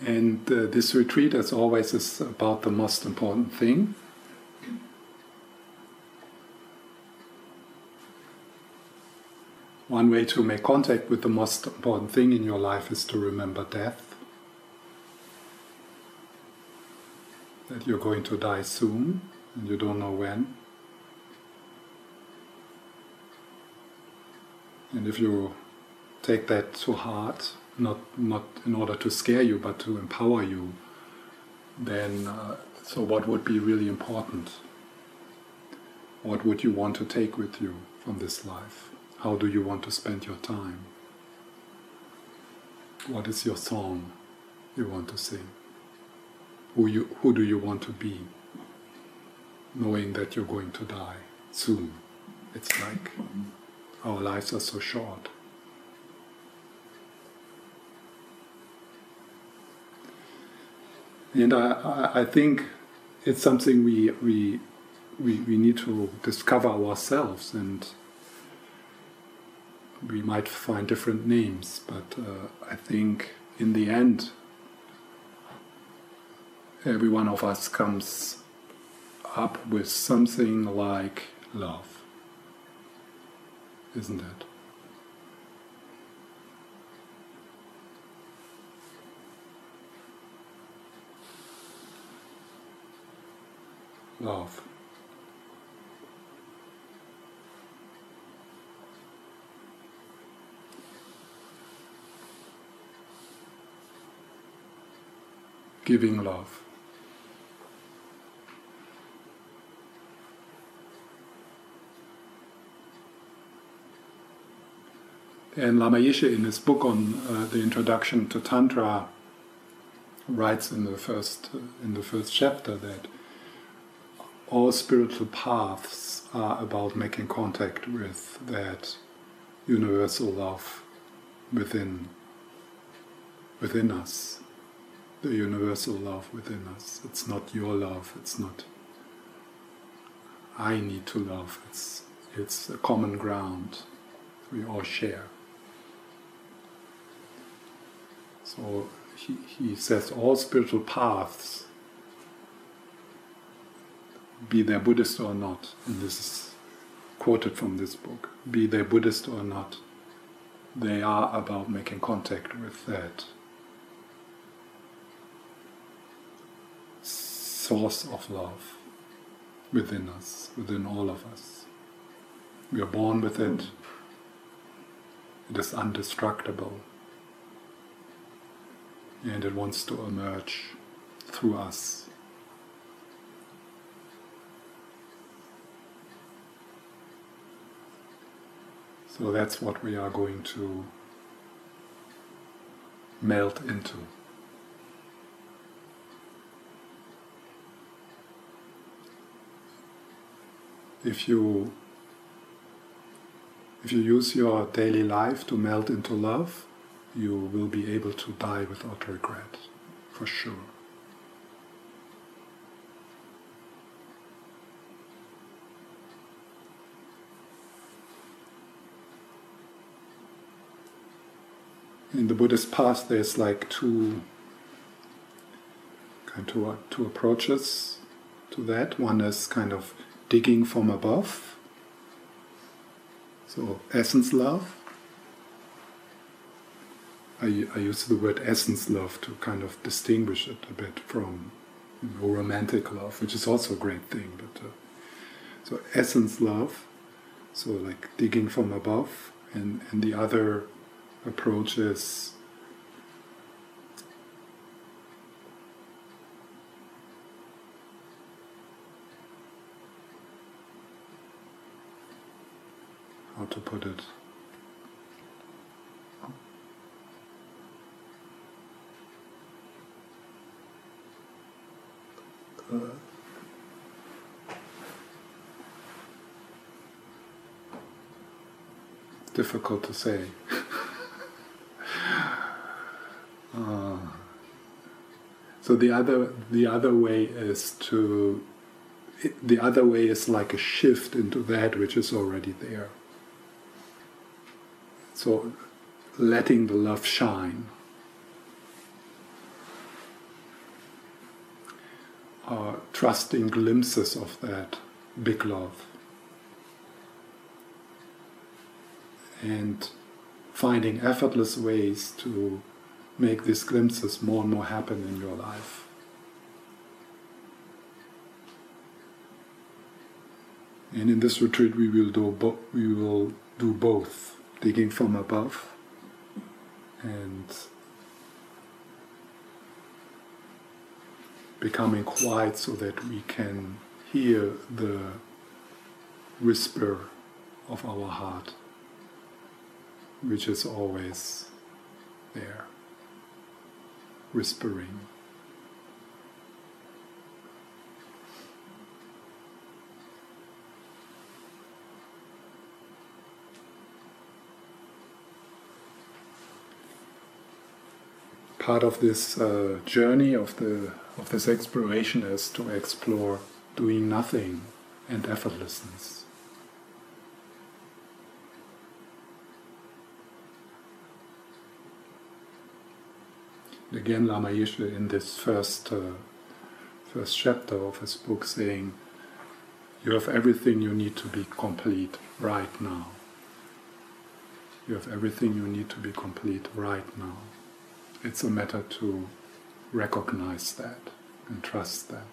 And uh, this retreat, as always, is about the most important thing. One way to make contact with the most important thing in your life is to remember death. That you're going to die soon and you don't know when. And if you take that to heart, not not in order to scare you, but to empower you, then uh, so what would be really important? What would you want to take with you from this life? How do you want to spend your time? What is your song you want to sing? Who you who do you want to be? Knowing that you're going to die soon. It's like our lives are so short. And I, I think it's something we, we, we, we need to discover ourselves, and we might find different names, but uh, I think in the end, every one of us comes up with something like love, isn't it? Love. Giving love. And Lama Yeshe, in his book on uh, the introduction to Tantra, writes in the first uh, in the first chapter that all spiritual paths are about making contact with that universal love within within us. The universal love within us. It's not your love. It's not i need to love. It's it's a common ground we all share. So he, he says all spiritual paths be they Buddhist or not, and this is quoted from this book, be they Buddhist or not, they are about making contact with that source of love within us, within all of us. We are born with it, it is undestructible, and it wants to emerge through us So that's what we are going to melt into. If you if you use your daily life to melt into love, you will be able to die without regret, for sure. In the Buddhist path, there's like two kind of two, approaches to that. One is kind of digging from above, so essence love. I, I use the word essence love to kind of distinguish it a bit from you know, romantic love, which is also a great thing. But uh, so essence love, so like digging from above, and and the other approaches. How to put it? Difficult to say uh, so the other the other way is to the other way is like a shift into that which is already there. So letting the love shine. Uh, trusting glimpses of that big love. And finding effortless ways to make these glimpses more and more happen in your life. And in this retreat, we will do bo- we will do both, digging from above and becoming quiet so that we can hear the whisper of our heart, which is always there, whispering. part of this uh, journey of the of this exploration is to explore doing nothing and effortlessness. Again, Lama Yeshe in this first uh, first chapter of his book saying, "You have everything you need to be complete right now. You have everything you need to be complete right now." it's a matter to recognize that and trust that.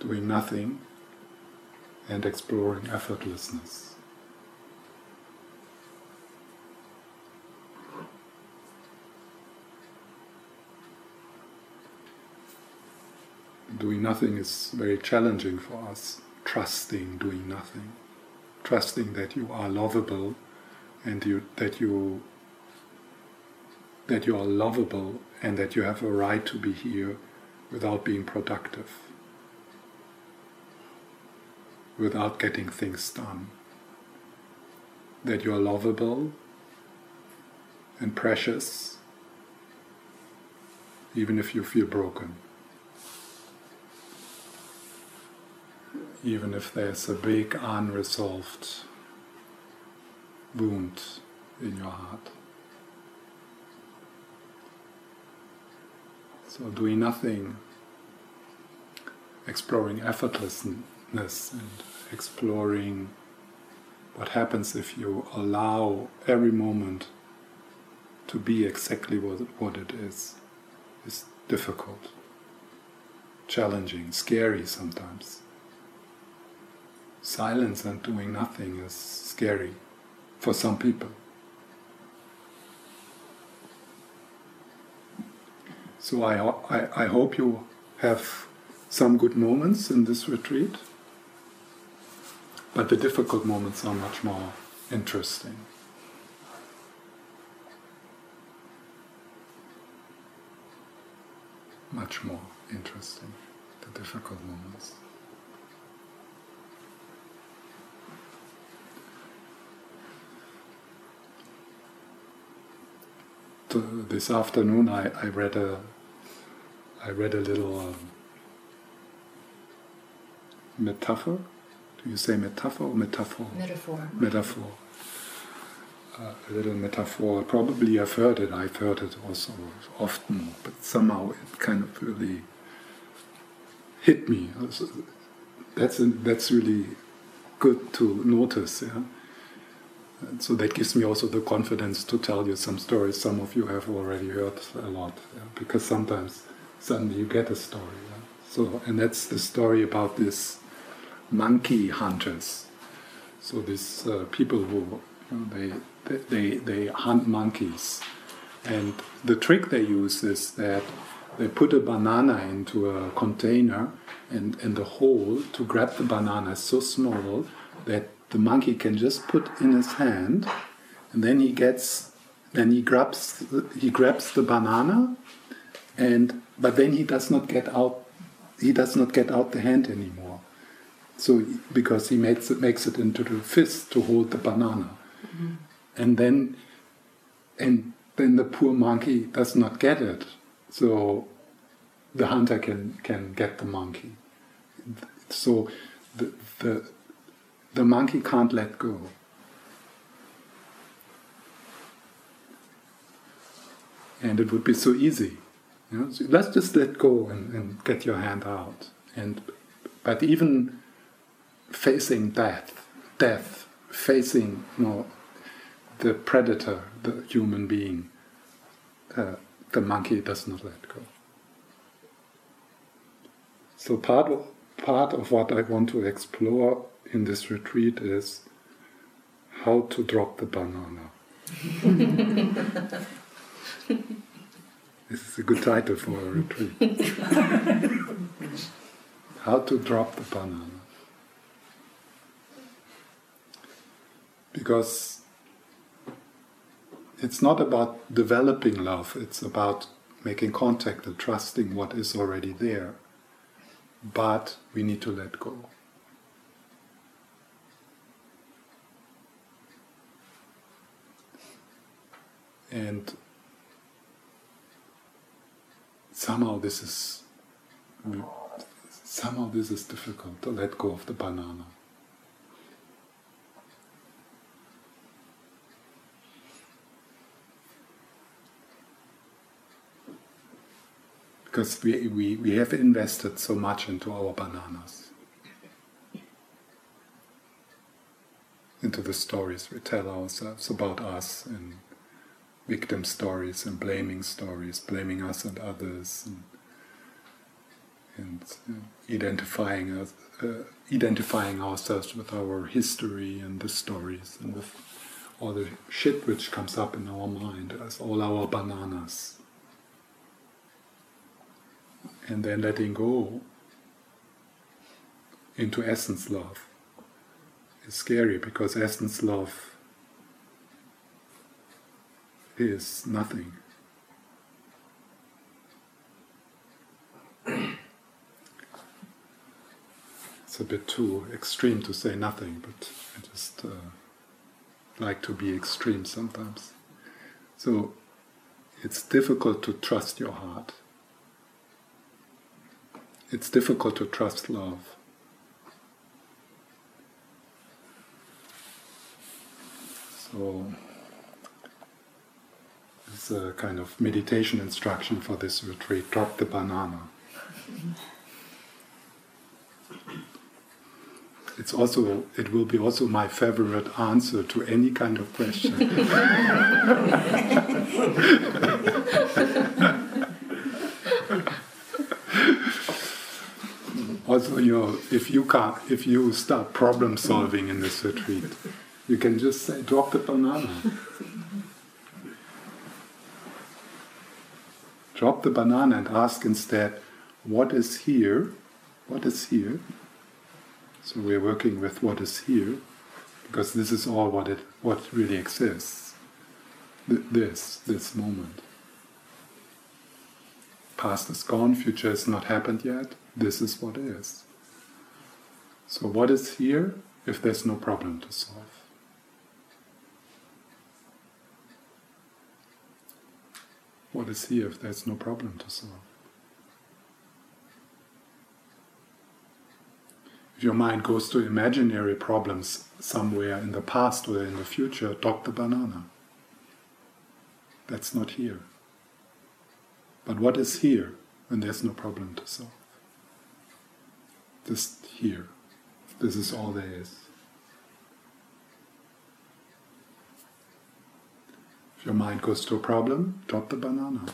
Doing nothing and exploring effortlessness. Doing nothing is very challenging for us trusting doing nothing, trusting that you are lovable and you, that you that you are lovable and that you have a right to be here without being productive, without getting things done. That you are lovable and precious, even if you feel broken. even if there's a big unresolved wound in your heart. So, doing nothing, exploring effortlessness, and exploring what happens if you allow every moment to be exactly what, what it is, is difficult, challenging, scary sometimes. Silence and doing nothing is scary for some people. So I, I, I, hope you have some good moments in this retreat, but the difficult moments are much more interesting. Much more interesting, the difficult moments. this afternoon I, I read a I read a little um, metaphor. Do you say metaphor or metaphor? Metaphor. Metaphor. Uh, a little metaphor. Probably I've heard it. I've heard it also often, but somehow it kind of really hit me. That's that's really good to notice. Yeah and so that gives me also the confidence to tell you some stories some of you have already heard a lot, yeah? because sometimes suddenly you get a story. Yeah? So, and that's the story about these monkey hunters. So these uh, people who you know, they, they they hunt monkeys, and the trick they use is that they put a banana into a container, and and the hole to grab the banana is so small that the monkey can just put in his hand, and then he gets, then he grabs, he grabs the banana, and but then he does not get out, he does not get out the hand anymore. So because he makes it makes it into the fist to hold the banana, mm-hmm. and then, and then the poor monkey does not get it. So the hunter can can get the monkey. So the the the monkey can't let go. And it would be so easy. You know? so let's just let go and, and get your hand out. And but even facing death, death, facing you know, the predator, the human being, uh, the monkey does not let go. So part of, part of what I want to explore in this retreat is how to drop the banana. this is a good title for a retreat. how to drop the banana. Because it's not about developing love, it's about making contact and trusting what is already there. But we need to let go. And somehow this is somehow this is difficult to let go of the banana. Because we, we, we have invested so much into our bananas, into the stories we tell ourselves about us, and victim stories, and blaming stories, blaming us and others, and, and uh, identifying us, uh, identifying ourselves with our history and the stories, and with all the shit which comes up in our mind as all our bananas and then letting go into essence love is scary because essence love is nothing. it's a bit too extreme to say nothing, but I just uh, like to be extreme sometimes. So it's difficult to trust your heart it's difficult to trust love. So, it's a kind of meditation instruction for this retreat drop the banana. It's also, it will be also my favorite answer to any kind of question. also you if you can't if you start problem solving in this retreat you can just say drop the banana. Drop the banana and ask instead what is here? What is here? So we're working with what is here because this is all what it what really exists. This this moment past is gone future has not happened yet this is what is. So, what is here if there's no problem to solve? What is here if there's no problem to solve? If your mind goes to imaginary problems somewhere in the past or in the future, talk the banana. That's not here. But what is here when there's no problem to solve? just here. This is all there is. If your mind goes to a problem, drop the banana.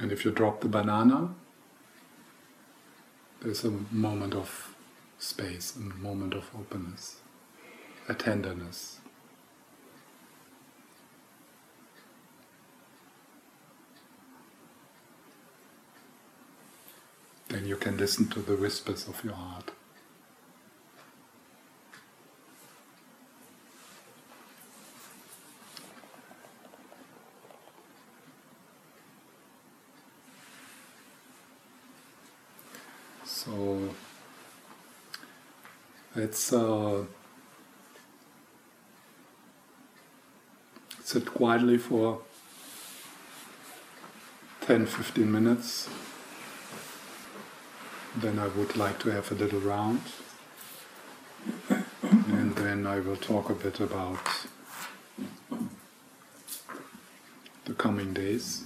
And if you drop the banana, there's a moment of space, a moment of openness, a tenderness. Then you can listen to the whispers of your heart. So let's uh, sit quietly for 10 15 minutes. Then I would like to have a little round. And then I will talk a bit about the coming days.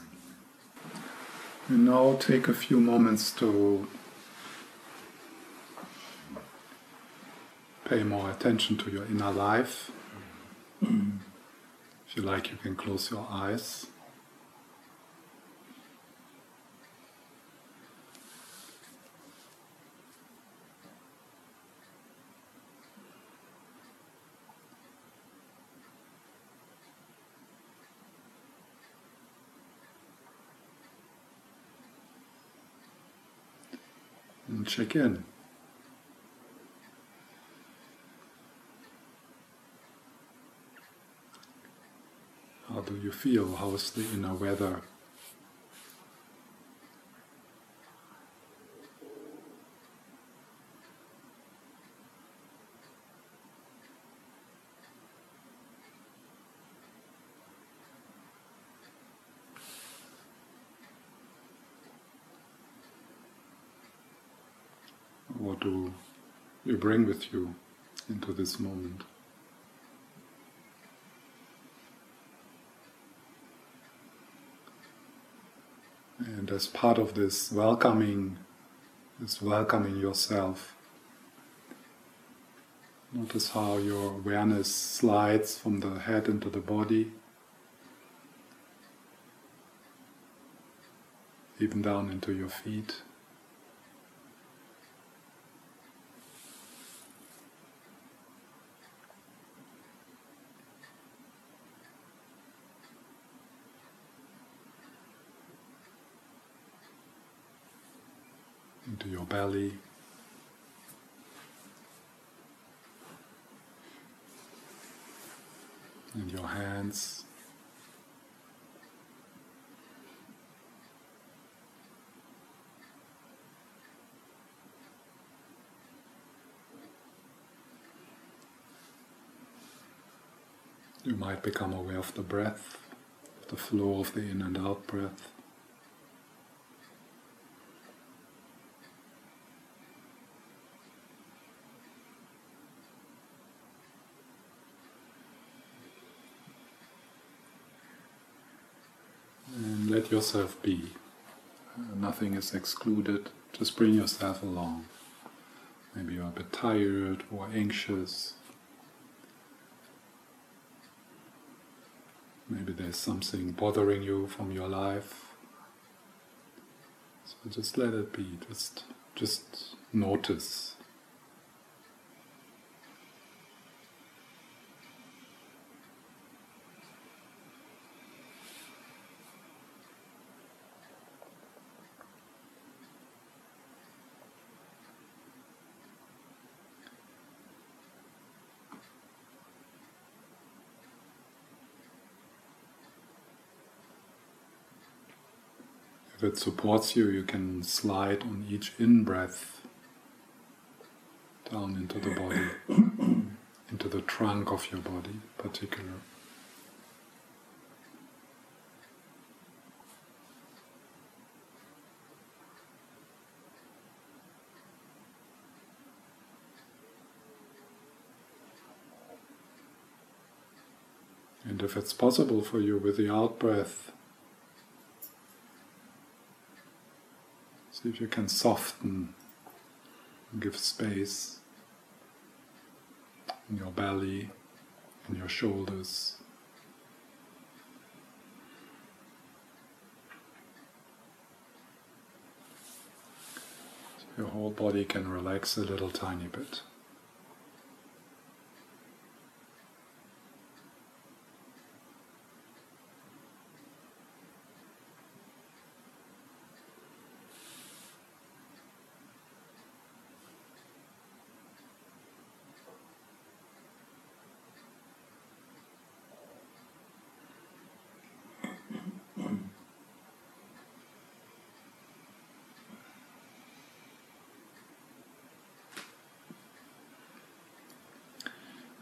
And now take a few moments to pay more attention to your inner life. if you like, you can close your eyes. and check in. How do you feel? How's the inner weather? What do you bring with you into this moment? And as part of this welcoming, this welcoming yourself, notice how your awareness slides from the head into the body, even down into your feet. into your belly. And your hands. You might become aware of the breath, the flow of the in and out breath. And let yourself be. Nothing is excluded. Just bring yourself along. Maybe you're a bit tired or anxious. Maybe there's something bothering you from your life. So just let it be. Just just notice. It supports you, you can slide on each in breath down into the body, into the trunk of your body, particular. And if it's possible for you with the out breath, see if you can soften give space in your belly, in your shoulders. Your whole body can relax a little tiny bit.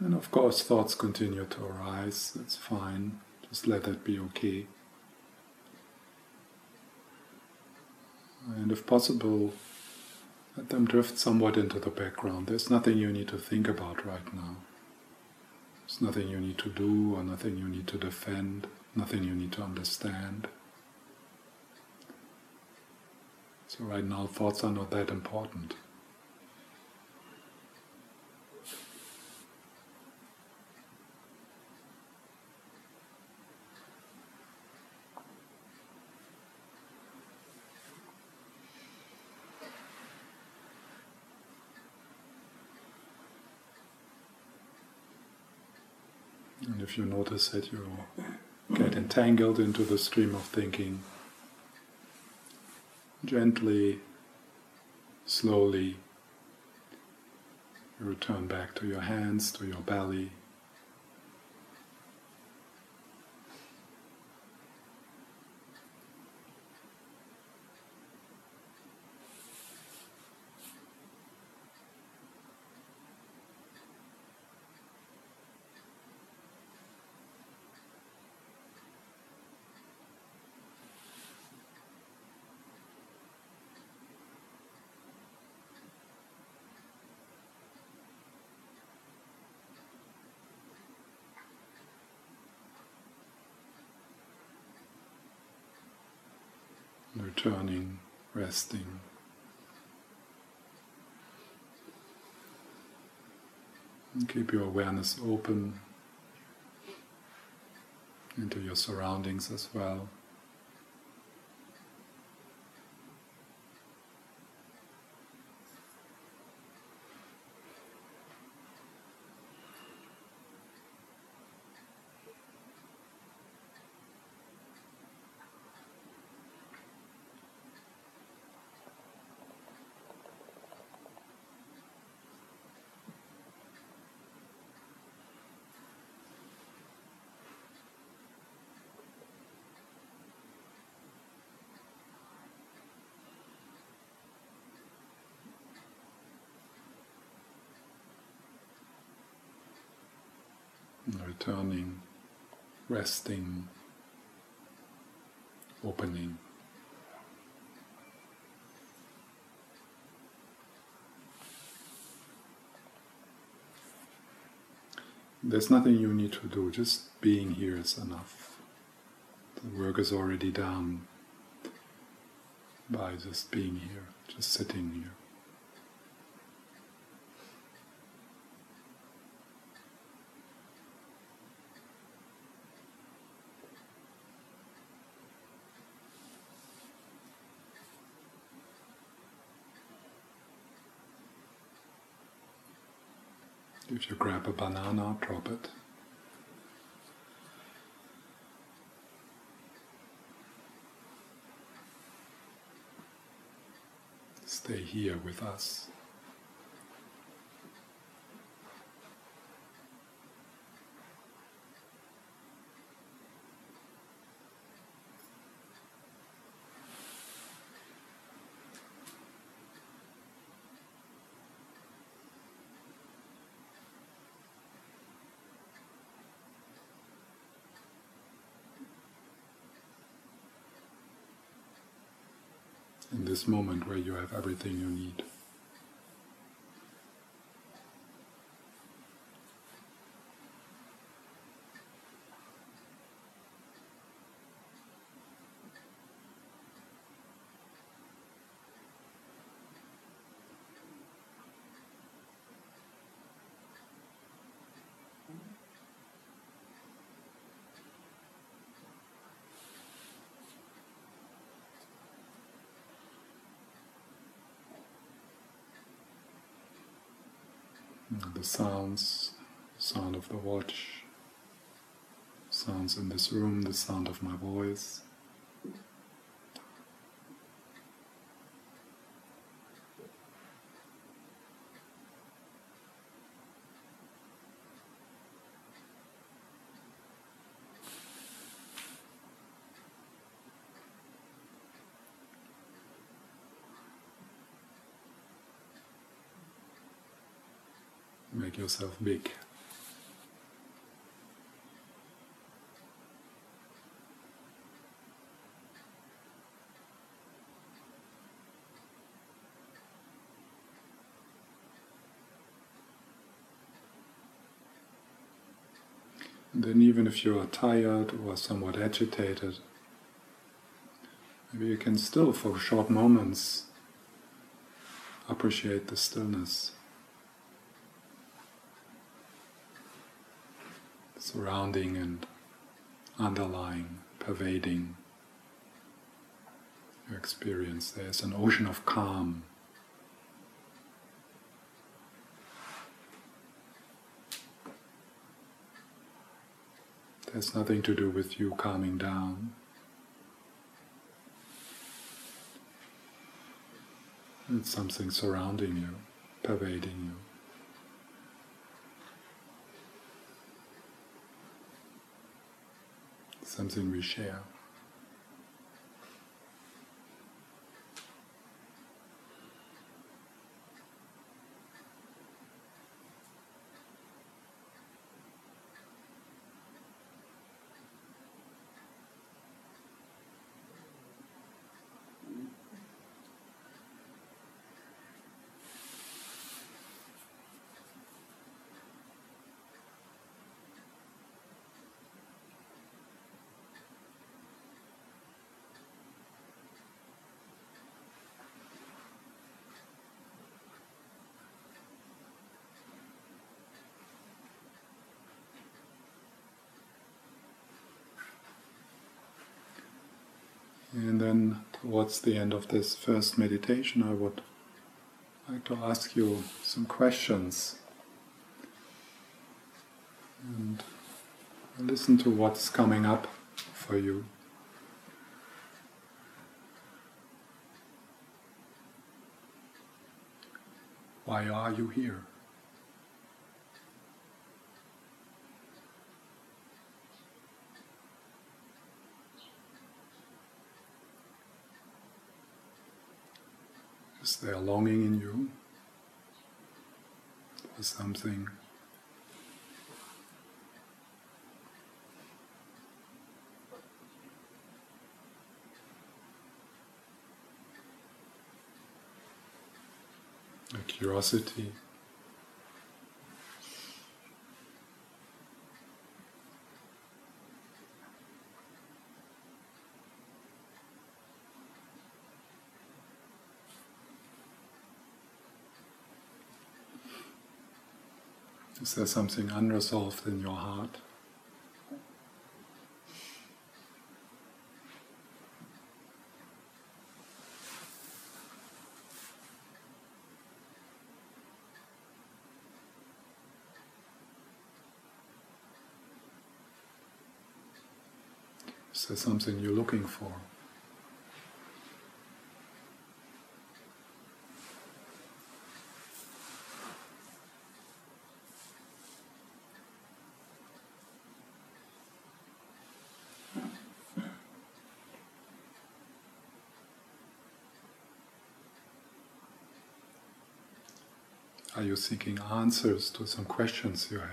And of course, thoughts continue to arise, that's fine, just let that be okay. And if possible, let them drift somewhat into the background. There's nothing you need to think about right now. There's nothing you need to do or nothing you need to defend, nothing you need to understand. So, right now, thoughts are not that important. And if you notice that you get entangled into the stream of thinking, gently, slowly, return back to your hands, to your belly. Returning, resting. And keep your awareness open into your surroundings as well. Returning, resting, opening. There's nothing you need to do, just being here is enough. The work is already done by just being here, just sitting here. If you grab a banana, drop it. Stay here with us. In this moment where you have everything you need. The sounds, sound of the watch, sounds in this room, the sound of my voice. yourself big. Then, even if you are tired or somewhat agitated, maybe you can still, for short moments, appreciate the stillness. Surrounding and underlying, pervading your experience. There's an ocean of calm. There's nothing to do with you calming down. It's something surrounding you, pervading you. Something we share. And then, towards the end of this first meditation, I would like to ask you some questions and listen to what's coming up for you. Why are you here? Is there longing in you for something? A curiosity. Is there something unresolved in your heart? Is there something you're looking for? Are seeking answers to some questions you have?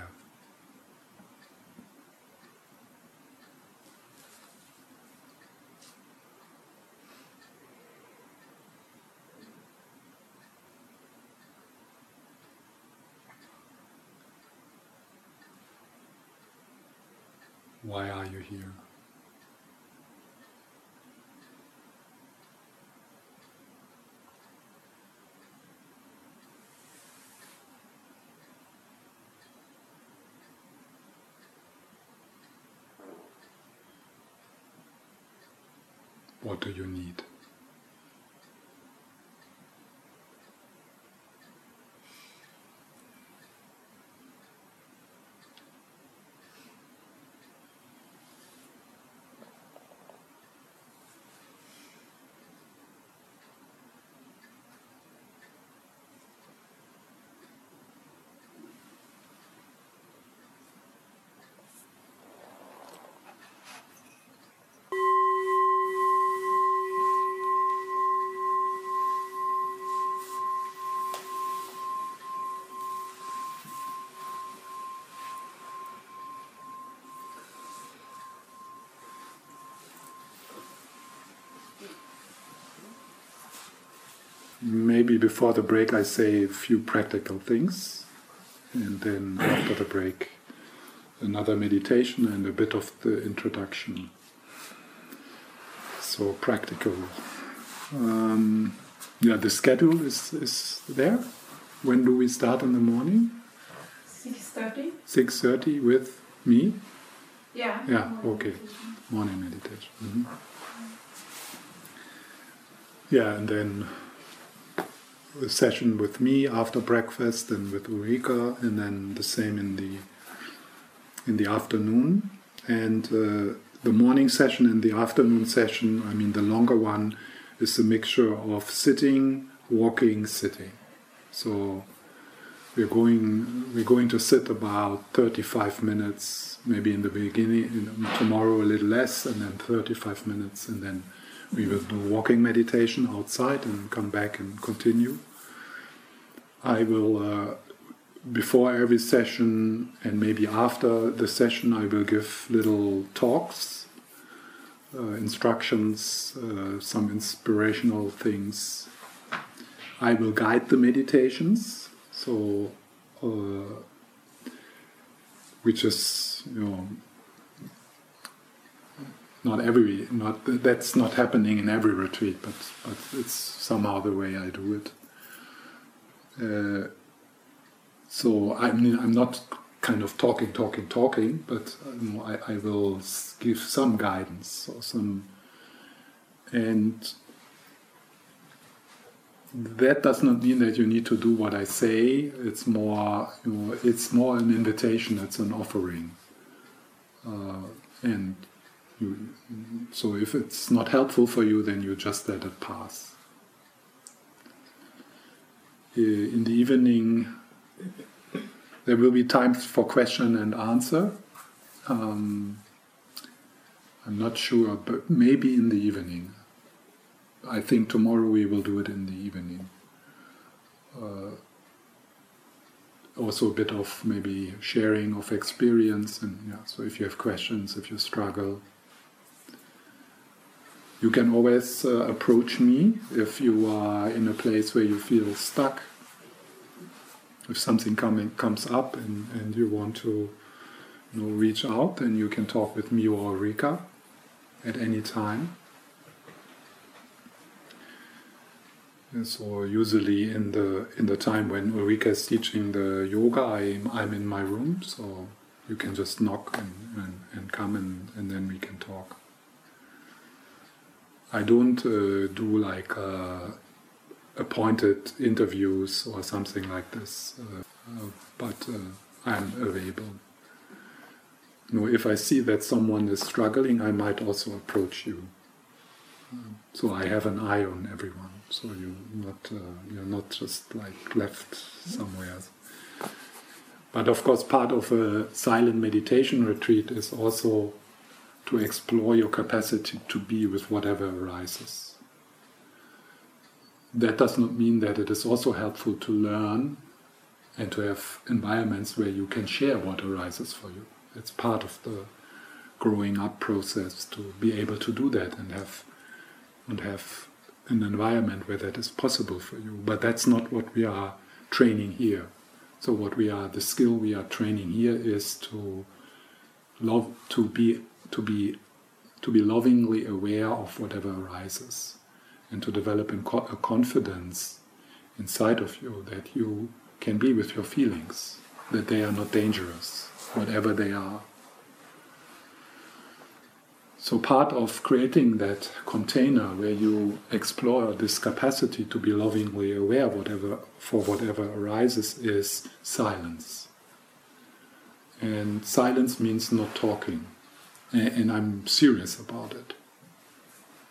Why are you here? What do you need? Maybe before the break, I say a few practical things, and then after the break, another meditation and a bit of the introduction. So practical. Um, yeah, the schedule is, is there. When do we start in the morning? 6.30. 6.30 with me? Yeah. Yeah, okay. Morning meditation. Mhm. Yeah, and then session with me after breakfast and with Ulrika, and then the same in the in the afternoon. And uh, the morning session and the afternoon session, I mean the longer one, is a mixture of sitting, walking, sitting. So we're going we're going to sit about 35 minutes, maybe in the beginning, in, tomorrow a little less, and then 35 minutes, and then we will do walking meditation outside and come back and continue. I will, uh, before every session and maybe after the session, I will give little talks, uh, instructions, uh, some inspirational things. I will guide the meditations, so uh, which is you know not every not that's not happening in every retreat, but but it's somehow the way I do it. Uh, so I mean, I'm not kind of talking, talking, talking, but um, I, I will give some guidance or some, and that does not mean that you need to do what I say. It's more, you know, it's more an invitation. It's an offering, uh, and you, so if it's not helpful for you, then you just let it pass. Uh, in the evening, there will be times for question and answer. Um, I'm not sure, but maybe in the evening. I think tomorrow we will do it in the evening. Uh, also a bit of maybe sharing of experience and yeah so if you have questions if you struggle you can always uh, approach me if you are in a place where you feel stuck if something coming comes up and, and you want to you know, reach out then you can talk with me or Rika at any time And so usually in the in the time when Ulrika is teaching the yoga, I'm, I'm in my room, so you can just knock and, and, and come and, and then we can talk. I don't uh, do like uh, appointed interviews or something like this, uh, but I'm available. You know, if I see that someone is struggling, I might also approach you. So I have an eye on everyone. So you're not uh, you're not just like left somewhere. But of course, part of a silent meditation retreat is also to explore your capacity to be with whatever arises. That does not mean that it is also helpful to learn and to have environments where you can share what arises for you. It's part of the growing up process to be able to do that and have and have an environment where that is possible for you. But that's not what we are training here. So what we are, the skill we are training here is to love, to be, to be, to be lovingly aware of whatever arises, and to develop a confidence inside of you that you can be with your feelings, that they are not dangerous, whatever they are. So part of creating that container where you explore this capacity to be lovingly aware whatever for whatever arises is silence. And silence means not talking. And, I'm serious about it.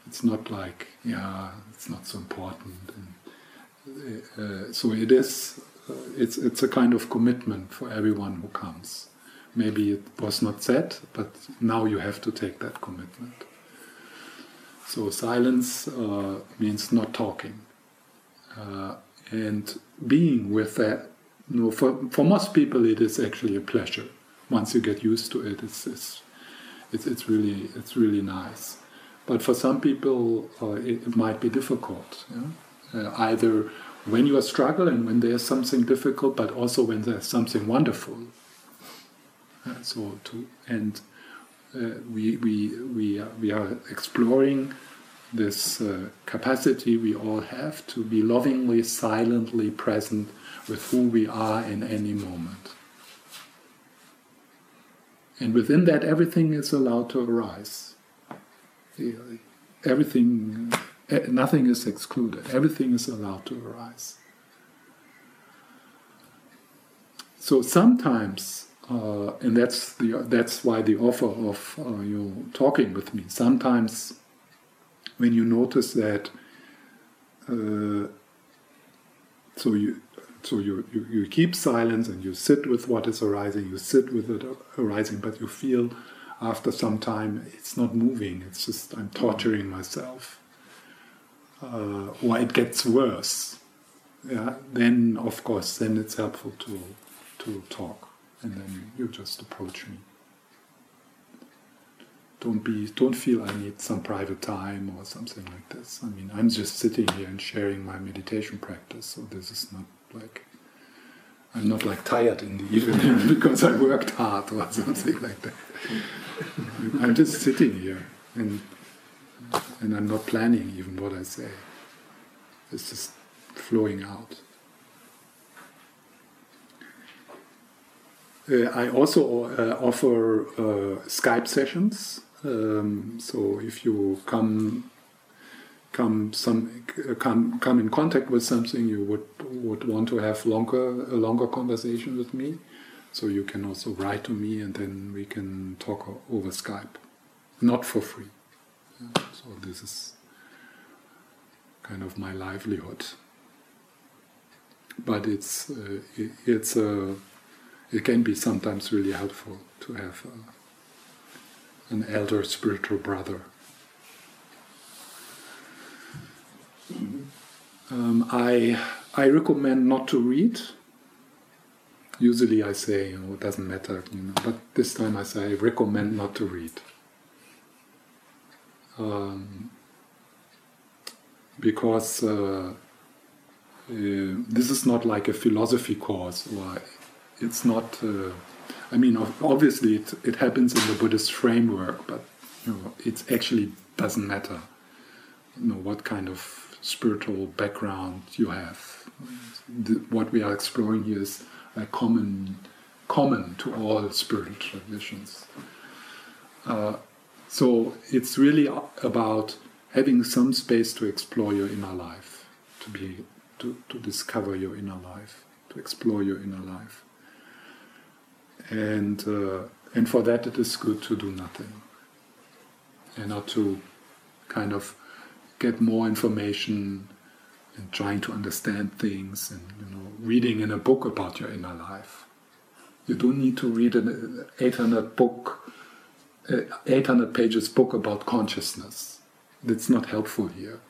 It's not like, yeah, it's not so important. And, uh, so it is, uh, it's, it's a kind of commitment for everyone who comes maybe it was not said, but now you have to take that commitment. So silence uh, means not talking, uh, and being with that. You know, for for most people, it is actually a pleasure. Once you get used to it, it's it's it's, it's really it's really nice. But for some people, uh, it, it, might be difficult. Yeah? either when you are struggling, when there's something difficult, but also when there's something wonderful Uh, so to and uh, we we we are, we are exploring this uh, capacity we all have to be lovingly, silently present with who we are in any moment. And within that, everything is allowed to arise. Everything, eh, nothing is excluded. Everything is allowed to arise. So sometimes, uh, and that's the that's why the offer of uh, you talking with me. Sometimes, when you notice that, uh, so you so you, you, you keep silence and you sit with what is arising, you sit with it arising, but you feel after some time it's not moving, it's just I'm torturing myself. Uh, or it gets worse. Yeah, then of course then it's helpful to to talk and then you just approach me. Don't be don't feel I need some private time or something like this. I mean I'm just sitting here and sharing my meditation practice, so this is not like I'm not like tired in the evening because I worked hard or something like that. I'm just sitting here and and I'm not planning even what I say. It's just flowing out. Uh, I also uh, offer uh, Skype sessions. Um, so if you come come some come come in contact with something, you would would want to have longer a longer conversation with me. So you can also write to me, and then we can talk over Skype, not for free. So this is kind of my livelihood. But it's uh, it, it's a uh, it can be sometimes really helpful to have uh, an elder spiritual brother Um, I I recommend not to read. Usually I say you know it doesn't matter, you know, but this time I say I recommend not to read. Um, because uh, uh, this is not like a philosophy course, or it's not. Uh, I mean, obviously it, it happens in the Buddhist framework, but you know, it actually doesn't matter. You know what kind of spiritual background you have. The, what we are exploring here is common, common to all spiritual traditions. Uh, so it's really about having some space to explore your inner life, to be to, to discover your inner life, to explore your inner life. And uh, and for that it is good to do nothing. And not to kind of get more information and trying to understand things and you know reading in a book about your inner life. You don't need to read an 800 book, uh, 800 pages book about consciousness. That's not helpful here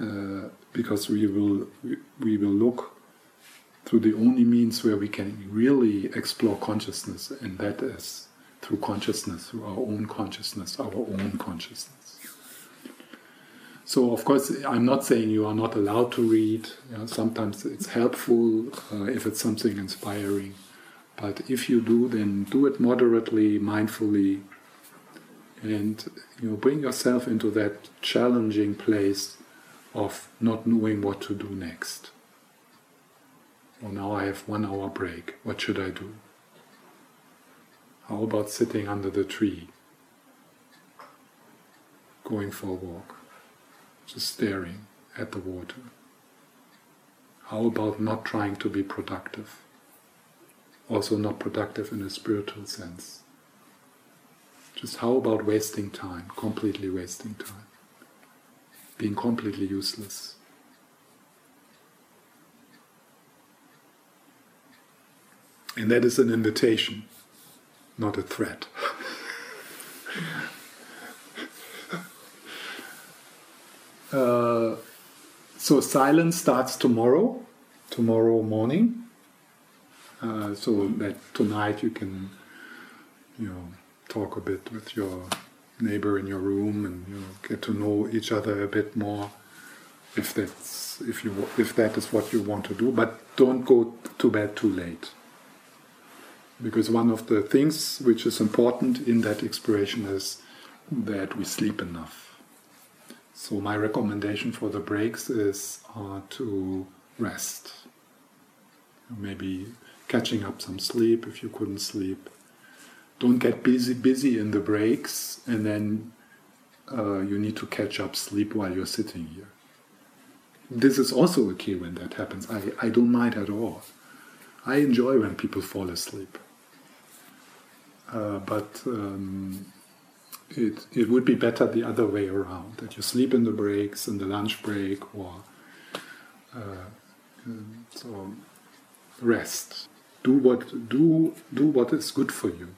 uh, because we will we, we will look through the only means where we can really explore consciousness, and that is through consciousness, through our own consciousness, our own consciousness. So of course, I'm not saying you are not allowed to read. You know, sometimes it's helpful uh, if it's something inspiring, but if you do, then do it moderately, mindfully, and you know, bring yourself into that challenging place of not knowing what to do next. Well, now I have one hour break. What should I do? How about sitting under the tree, going for a walk? Just staring at the water? How about not trying to be productive? Also, not productive in a spiritual sense. Just how about wasting time, completely wasting time? Being completely useless. And that is an invitation, not a threat. Uh, so silence starts tomorrow, tomorrow morning. Uh, so that tonight you can, you know, talk a bit with your neighbor in your room and you know, get to know each other a bit more. If that's if you if that is what you want to do, but don't go to bed too late. Because one of the things which is important in that exploration is that we sleep enough. So, my recommendation for the breaks is uh, to rest. Maybe catching up some sleep if you couldn't sleep. Don't get busy, busy in the breaks, and then uh, you need to catch up sleep while you're sitting here. This is also okay when that happens. I, I don't mind at all. I enjoy when people fall asleep. Uh, but um, it, it would be better the other way around that you sleep in the breaks, in the lunch break, or uh, um, so rest. Do what do do what is good for you.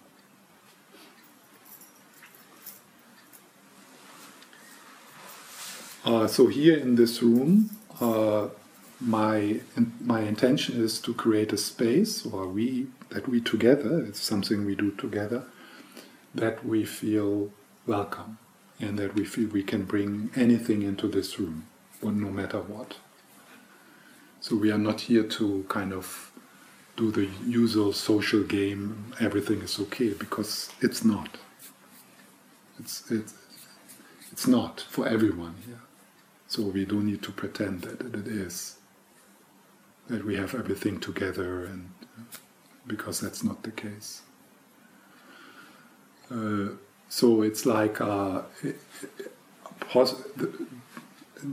Uh, so here in this room, uh, my my intention is to create a space, or we that we together. It's something we do together. That we feel welcome, and that we feel we can bring anything into this room, no matter what. So we are not here to kind of do the usual social game. Everything is okay because it's not. It's it's it's not for everyone here. So we don't need to pretend that it is. That we have everything together, and because that's not the case. Uh, so it's like uh, the,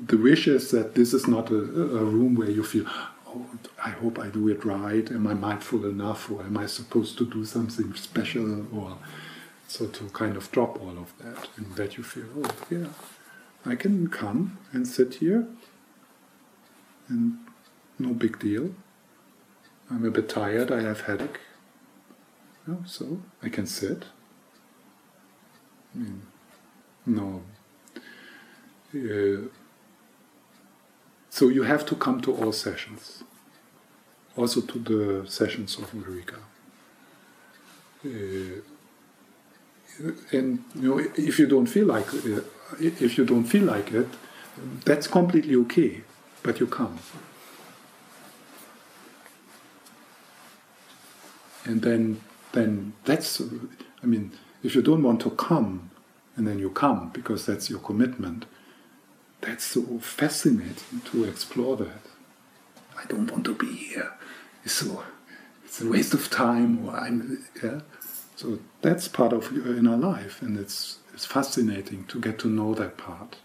the wish is that this is not a, a room where you feel, oh, I hope I do it right. Am I mindful enough, or am I supposed to do something special, or so to kind of drop all of that, and that you feel, oh yeah, I can come and sit here, and no big deal. I'm a bit tired, I have headache. Oh, so I can sit. Mean, no. Uh, so you have to come to all sessions, also to the sessions of Ulrika. Uh, and you know, if you don't feel like uh, if you don't feel like it, that's completely okay, but you come. And then, then that's, I mean, if you don't want to come, and then you come because that's your commitment, that's so fascinating to explore that. I don't want to be here. So, it's a waste of time. Or I'm, yeah. So that's part of your inner life, and it's it's fascinating to get to know that part.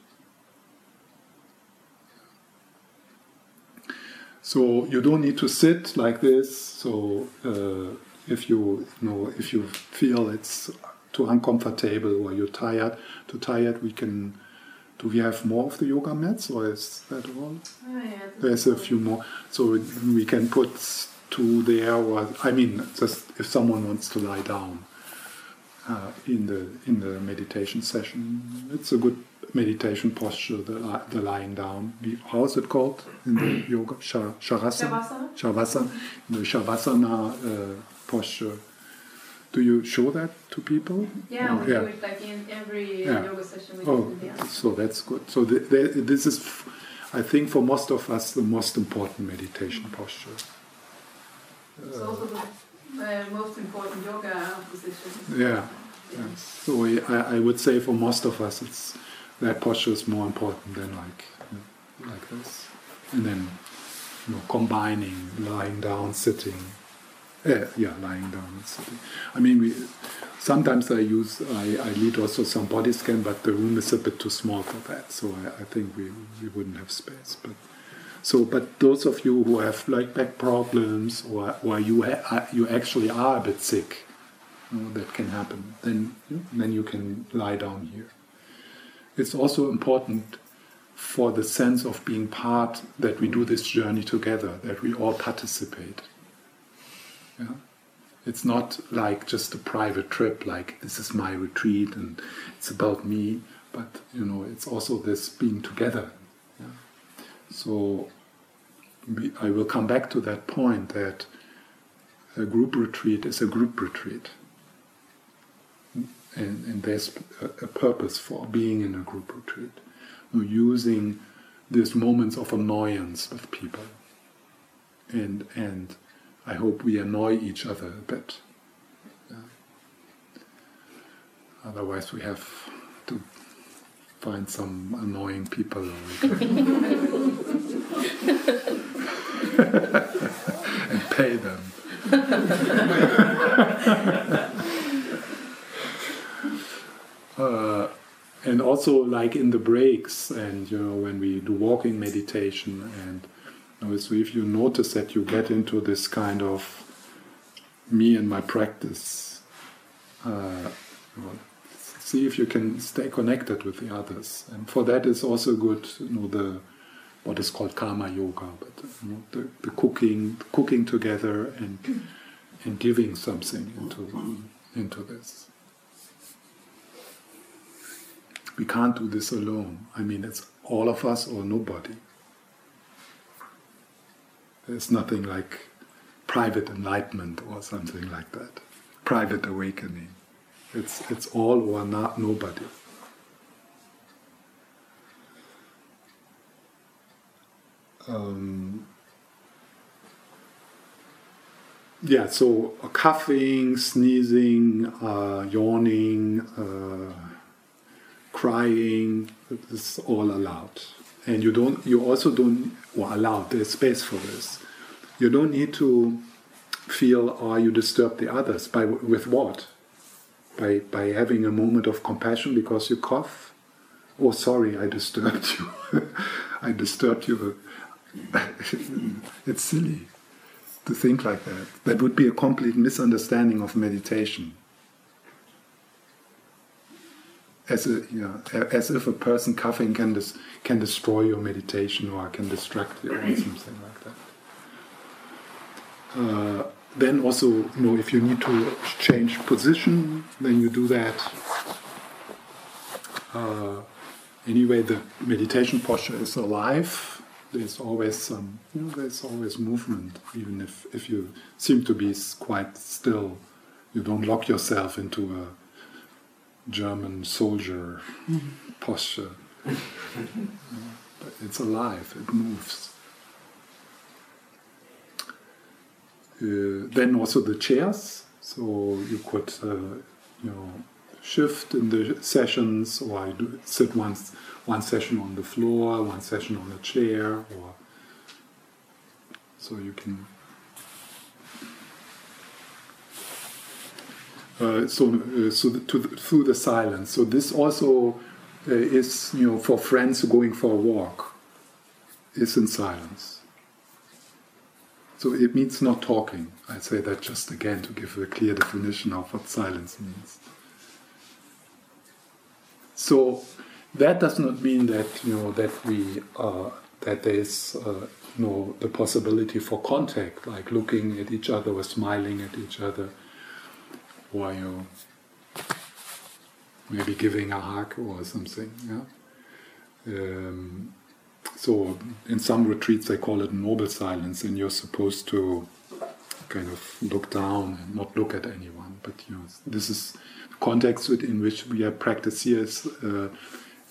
So you don't need to sit like this. So uh, if you, you know if you feel it's too uncomfortable or you're tired, too tired, we can. Do we have more of the yoga mats, or is that all? Oh, yeah, There's a few more, so we can put two there. Or I mean, just if someone wants to lie down uh, in the in the meditation session. It's a good meditation posture, the, the lying down. How is it called in the yoga? Shavasana. Shavasana. Shavasana. The Shavasana uh, posture. Do you show that to people? Yeah, we yeah. do it like in every yeah. yoga session. We oh, so that's good. So the, the, this is, I think, for most of us, the most important meditation posture. It's uh, also the the most important yoga position. Yeah. yeah. So I, I would say for most of us, it's that posture is more important than like like this, and then you know combining lying down, sitting. Uh, yeah, lying down. I mean, we sometimes I use I, I lead also some body scan, but the room is a bit too small for that, so I, I think we we wouldn't have space, but. So, but those of you who have like back problems or, or you ha- you actually are a bit sick, you know, that can happen. Then then you can lie down here. It's also important for the sense of being part that we do this journey together, that we all participate. Yeah? It's not like just a private trip, like this is my retreat and it's about me, but you know, it's also this being together so I will come back to that point that a group retreat is a group retreat. Hmm? And, and there's a, purpose for being in a group retreat. Using these moments of annoyance with people. And, and I hope we annoy each other a bit. Yeah. Otherwise, we have to find some annoying people. and pay them. uh, and also, like in the breaks, and you know, when we do walking meditation and so if you notice that you get into this kind of me and my practice, uh, see if you can stay connected with the others, and for that is also good, you know, the what is called karma yoga, but you know, the, the cooking, cooking together, and and giving something into into this. We can't do this alone. I mean, it's all of us or nobody. There's nothing like private enlightenment or something like that. Private awakening. It's it's all or not nobody. Um, yeah, so uh, coughing, sneezing, uh, yawning, uh, crying, is all allowed. And you don't, you also don't, or allowed, there's space for this. You don't need to feel, or oh, you disturb the others. By, with what? By, by having a moment of compassion because you cough? Oh, sorry, I disturbed you. I disturbed you. it's silly to think like that. That would be a complete misunderstanding of meditation. As, a, know, as if a person coughing can, dis, can destroy your meditation or can distract you or something like that. Uh, then also, you know, if you need to change position, then you do that. Uh, anyway, the meditation posture is alive there's always some, you know, there's always movement, even if, if you seem to be quite still. You don't lock yourself into a German soldier mm-hmm. posture. but it's alive, it moves. Uh, then also the chairs, so you could, uh, you know, shift in the sessions, or I do sit once one session on the floor, one session on a chair, or so you can. So, uh, so the, the, through the silence. So this also uh, is, you know, for friends going for a walk, is in silence. So it means not talking. I say that just again to give a clear definition of what silence means. So that does not mean that you know that we uh, that there is uh, you know the possibility for contact, like looking at each other or smiling at each other, know, maybe giving a hug or something. Yeah. Um, so in some retreats they call it noble silence, and you're supposed to kind of look down and not look at anyone. But you know, this is the context in which we have practice here is. Uh,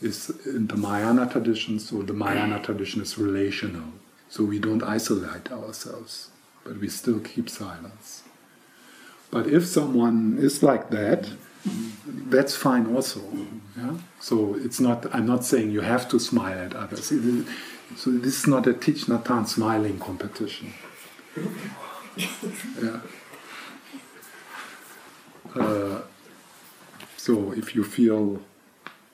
is in the Mahayana tradition, so the Mahayana tradition is relational. So we don't isolate ourselves, but we still keep silence. But if someone is like that, that's fine also. Yeah? So it's not. I'm not saying you have to smile at others. So this is not a Thich Nhat Hanh smiling competition. Yeah. Uh, so if you feel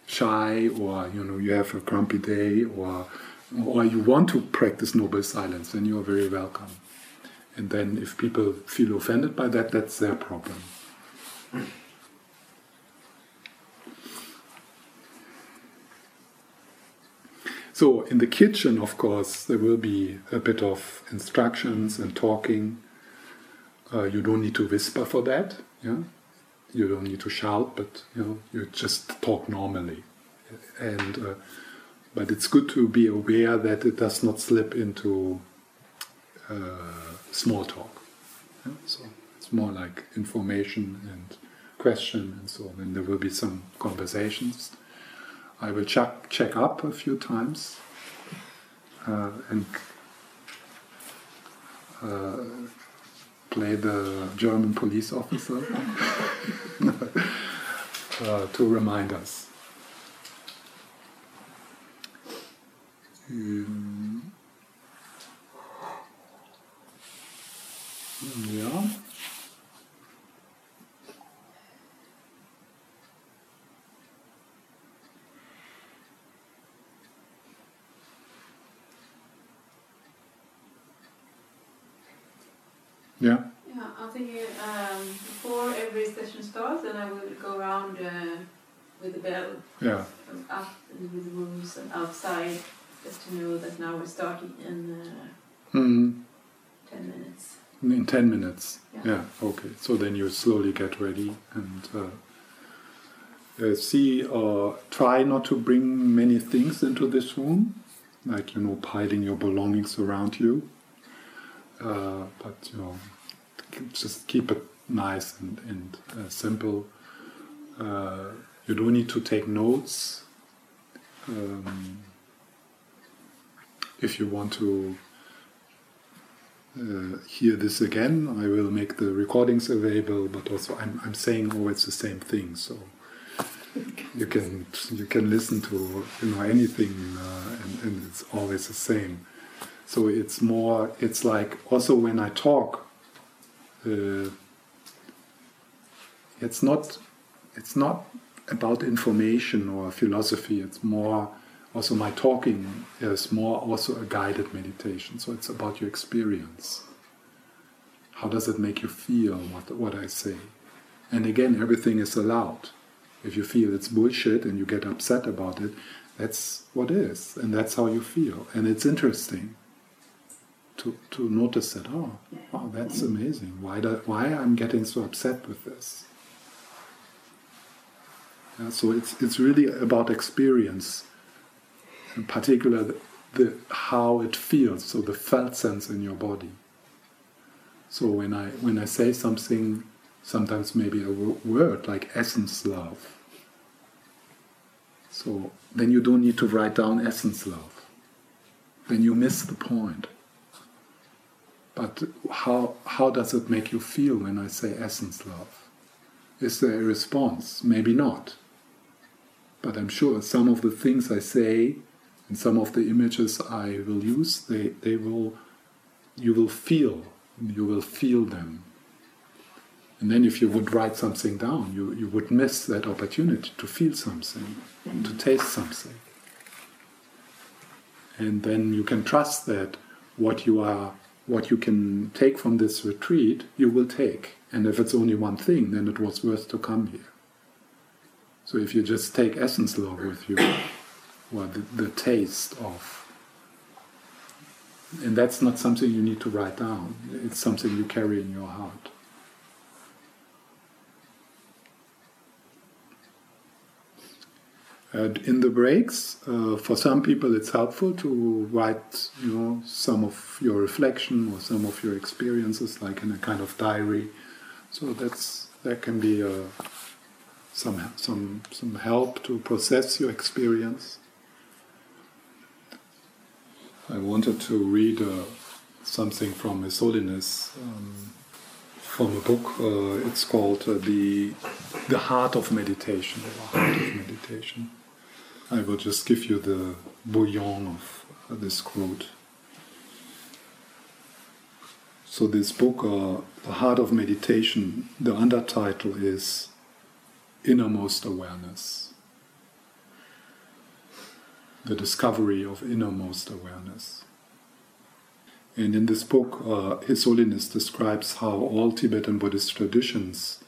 shy or you know you have a grumpy day or or you want to practice noble silence then you're very welcome and then if people feel offended by that that's their problem. So in the kitchen of course there will be a bit of instructions and talking. Uh, you don't need to whisper for that yeah? You don't need to shout, but you know you just talk normally. And uh, but it's good to be aware that it does not slip into uh, small talk. Yeah? So it's more like information and question and so on. And there will be some conversations. I will check check up a few times uh, and. Uh, play the German police officer. uh, to remind us. Um, yeah. Yeah. Yeah, I'm thinking um, before every session starts, then I will go around uh, with the bell Yeah. up in the rooms and outside, just to know that now we're starting in uh, Mm, 10 minutes. In 10 minutes. Yeah. Yeah, okay. So then you slowly get ready and uh, uh, see or try not to bring many things into this room, like, you know, piling your belongings around you. Uh, but, you know, just keep it nice and, and uh, simple. Uh, you don't need to take notes. Um, if you want to uh, hear this again, I will make the recordings available. But also, I'm, I'm saying always the same thing, so you can you can listen to you know anything, uh, and, and it's always the same. So it's more. It's like also when I talk. Uh, it's not. It's not about information or philosophy. It's more. Also, my talking is more also a guided meditation. So it's about your experience. How does it make you feel? What what I say, and again, everything is allowed. If you feel it's bullshit and you get upset about it, that's what is, and that's how you feel, and it's interesting to, to notice that. Oh, wow, that's amazing. Why do, why I'm getting so upset with this? Yeah, so it's it's really about experience, in particular the, the how it feels. So the felt sense in your body. So when I when I say something, sometimes maybe a word like essence love. So then you don't need to write down essence love. Then you miss the point. But how how does it make you feel when I say essence love? Is there a response? Maybe not. But I'm sure some of the things I say and some of the images I will use, they, they will you will feel. You will feel them. And then if you would write something down, you, you would miss that opportunity to feel something, to taste something. And then you can trust that what you are what you can take from this retreat, you will take. And if it's only one thing, then it was worth to come here. So if you just take essence love with you, well, the, the taste of, and that's not something you need to write down. It's something you carry in your heart. In the breaks, uh, for some people, it's helpful to write, you know, some of your reflection or some of your experiences, like in a kind of diary. So that's that can be uh, some some some help to process your experience. I wanted to read uh, something from His Holiness um, from a book. Uh, it's called uh, the the Heart of Meditation. The Heart of Meditation. I will just give you the bouillon of uh, this quote. So this book, uh, The Heart of Meditation, the undertitle is Innermost Awareness. The discovery of innermost awareness. And in this book, uh, His Holiness describes how all Tibetan Buddhist traditions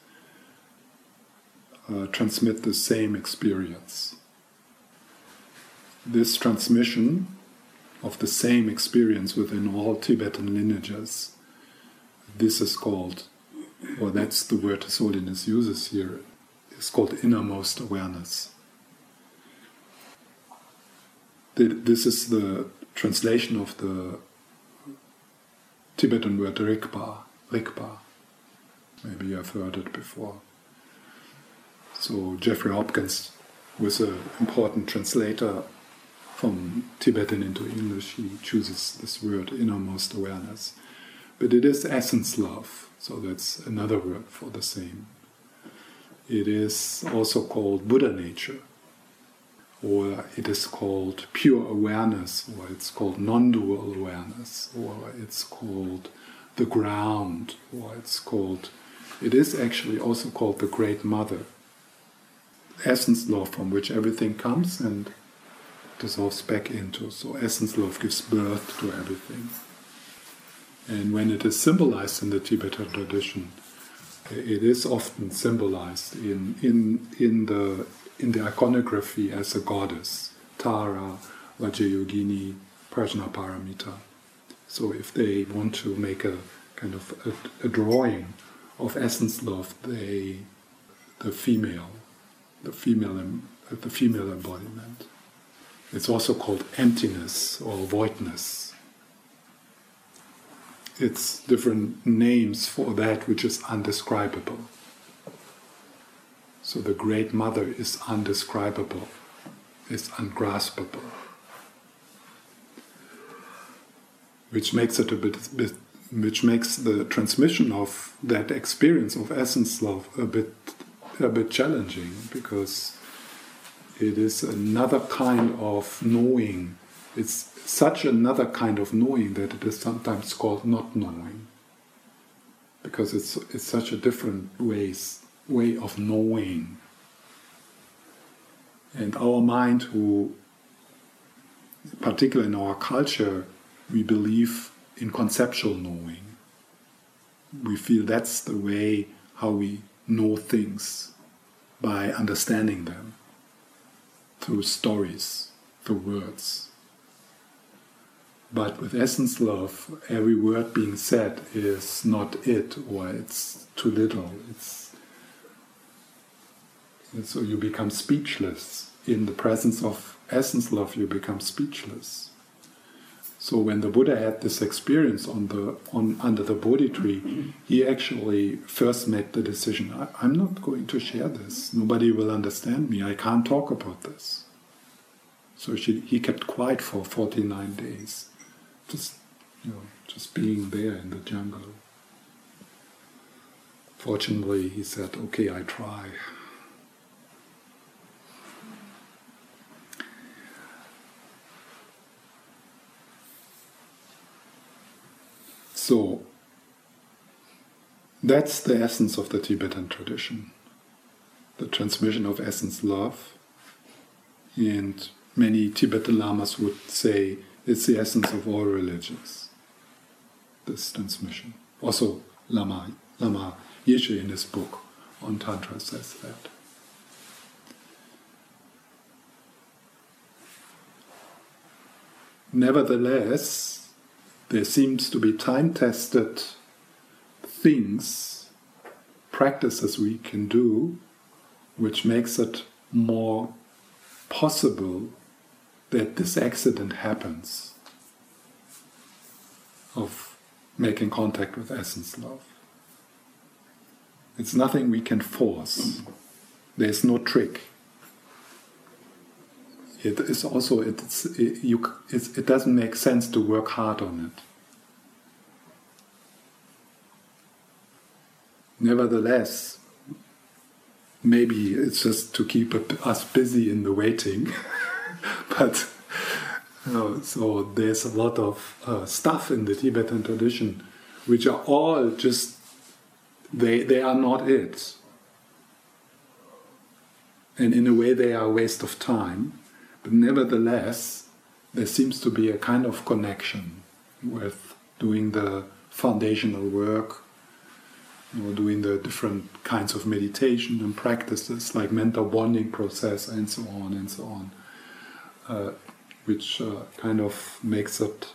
uh, transmit the same experience. This transmission of the same experience within all Tibetan lineages, this is called, or that's the word His Holiness uses here, is called innermost awareness. This is the translation of the Tibetan word Rigpa, Rigpa. Maybe you have heard it before. So Jeffrey Hopkins was an important translator from Tibetan into English. He chooses this word, innermost awareness. But it is essence love, so that's another word for the same. it is also called Buddha nature, or it is called pure awareness, or it's called non dual awareness, or it's called the ground, or it's called, it is actually also called the Great Mother, essence love from which everything comes and dissolves back into. So, essence love gives birth to everything. And when it is symbolized in the Tibetan tradition, it is often symbolized in, in, in, the, in the iconography as a goddess, Tara, Vajrayogini, Prajnaparamita. So if they want to make a kind of a, a drawing of essence love, they the female, the female, the female embodiment. It's also called emptiness or voidness it's different names for that which is undescribable. So the Great Mother is undescribable, is ungraspable, which makes it a bit, bit, which makes the transmission of that experience of essence love a bit, a bit challenging because it is another kind of knowing. It's such another kind of knowing that it is sometimes called not knowing because it's it's such a different ways way of knowing and our mind who particularly in our culture we believe in conceptual knowing we feel that's the way how we know things by understanding them through stories through words but with essence love, every word being said is not it, or it's too little. It's and so you become speechless. In the presence of essence love, you become speechless. So when the Buddha had this experience on the on under the Bodhi tree, he actually first made the decision: I, am not going to share this. Nobody will understand me. I can't talk about this. So she, he kept quiet for 49 days just you know just being there in the jungle. Fortunately, he said, "Okay, I try." So that's the essence of the Tibetan tradition the transmission of essence love. And many Tibetan lamas would say it's the essence of all religions, this transmission. Also, Lama, Lama Yeshe in his book on Tantra says that. Nevertheless, there seems to be time tested things, practices we can do, which makes it more possible that this accident happens of making contact with essence love. It's nothing we can force. There's no trick. It is also it's, it, you, it's, it doesn't make sense to work hard on it. Nevertheless, maybe it's just to keep us busy in the waiting. but uh, so there's a lot of uh, stuff in the Tibetan tradition which are all just they they are not it and in a way they are a waste of time but nevertheless there seems to be a kind of connection with doing the foundational work know, doing the different kinds of meditation and practices like mental bonding process and so on and so on uh, which uh, kind of makes it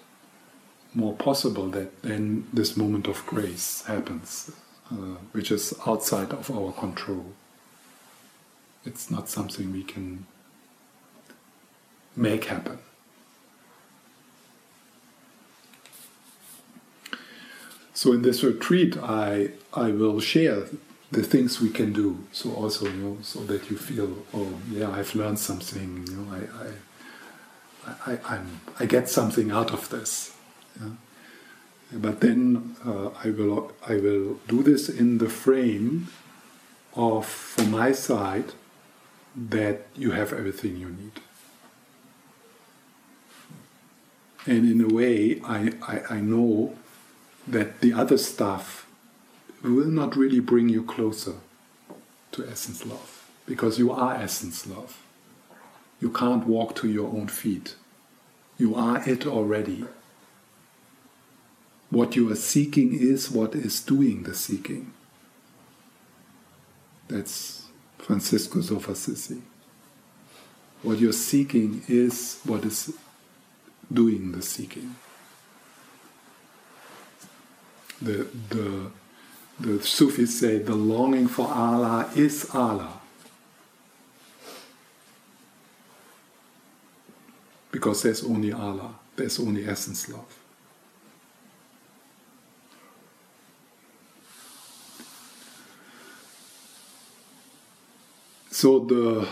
more possible that then this moment of grace happens, uh, which is outside of our control. It's not something we can make happen. So in this retreat, I I will share the things we can do. So also, you know, so that you feel, oh yeah, I've learned something. You know, I, I I, I'm, I get something out of this. Yeah? But then uh, I will I will do this in the frame of, from my side, that you have everything you need. And in a way, I, I, I know that the other stuff will not really bring you closer to essence love because you are essence love. You can't walk to your own feet. You are it already. What you are seeking is what is doing the seeking. That's Franciscus of Assisi. What you're seeking is what is doing the seeking. The, the, the Sufis say the longing for Allah is Allah. Because there's only Allah, there's only essence love. So the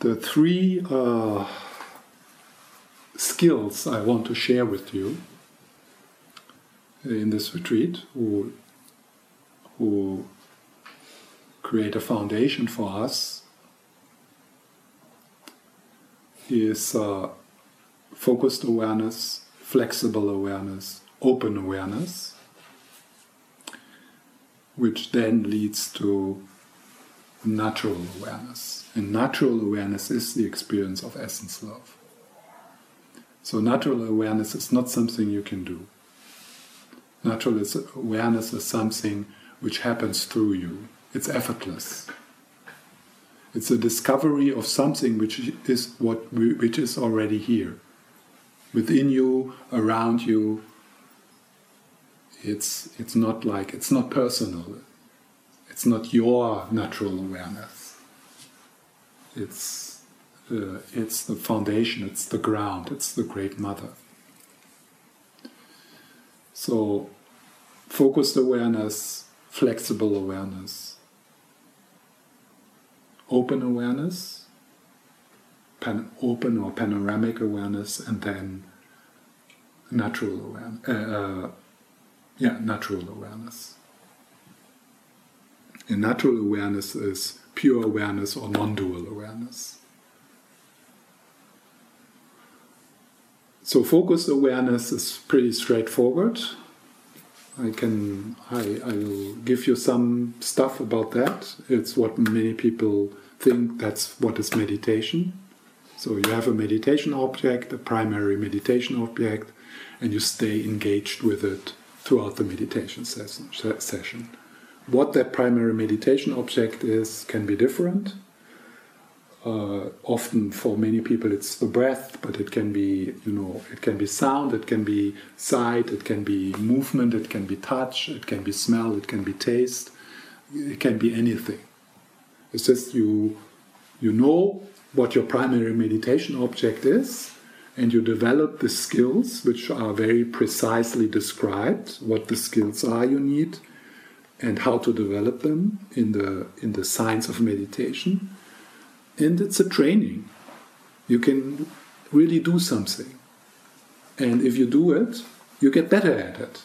the three uh, skills I want to share with you in this retreat, who who create a foundation for us, is uh, focused awareness, flexible awareness, open awareness, which then leads to natural awareness. And natural awareness is the experience of essence love. So, natural awareness is not something you can do. Natural awareness is something which happens through you, it's effortless. It's a discovery of something which is what which is already here, within you, around you. It's it's not like it's not personal. It's not your natural awareness. It's, uh, it's the foundation, it's the ground, it's the Great Mother. So, focused awareness, flexible awareness, open awareness, pan- open or panoramic awareness, and then natural awareness. Uh, uh, yeah, natural awareness. And natural awareness is pure awareness or non dual awareness. So, focus awareness is pretty straightforward. I can I, I will give you some stuff about that. It's what many people think that's what is meditation. So you have a meditation object, a primary meditation object, and you stay engaged with it throughout the meditation session. What that primary meditation object is can be different. Uh, often for many people it's the breath, but it can be, you know, it can be sound, it can be sight, it can be movement, it can be touch, it can be smell, it can be taste, it can be anything. It's just you, you know what your primary meditation object is, and you develop the skills which are very precisely described, what the skills are you need, and how to develop them in the in the science of meditation and it's a training. You can really do something. And if you do it you get better at it.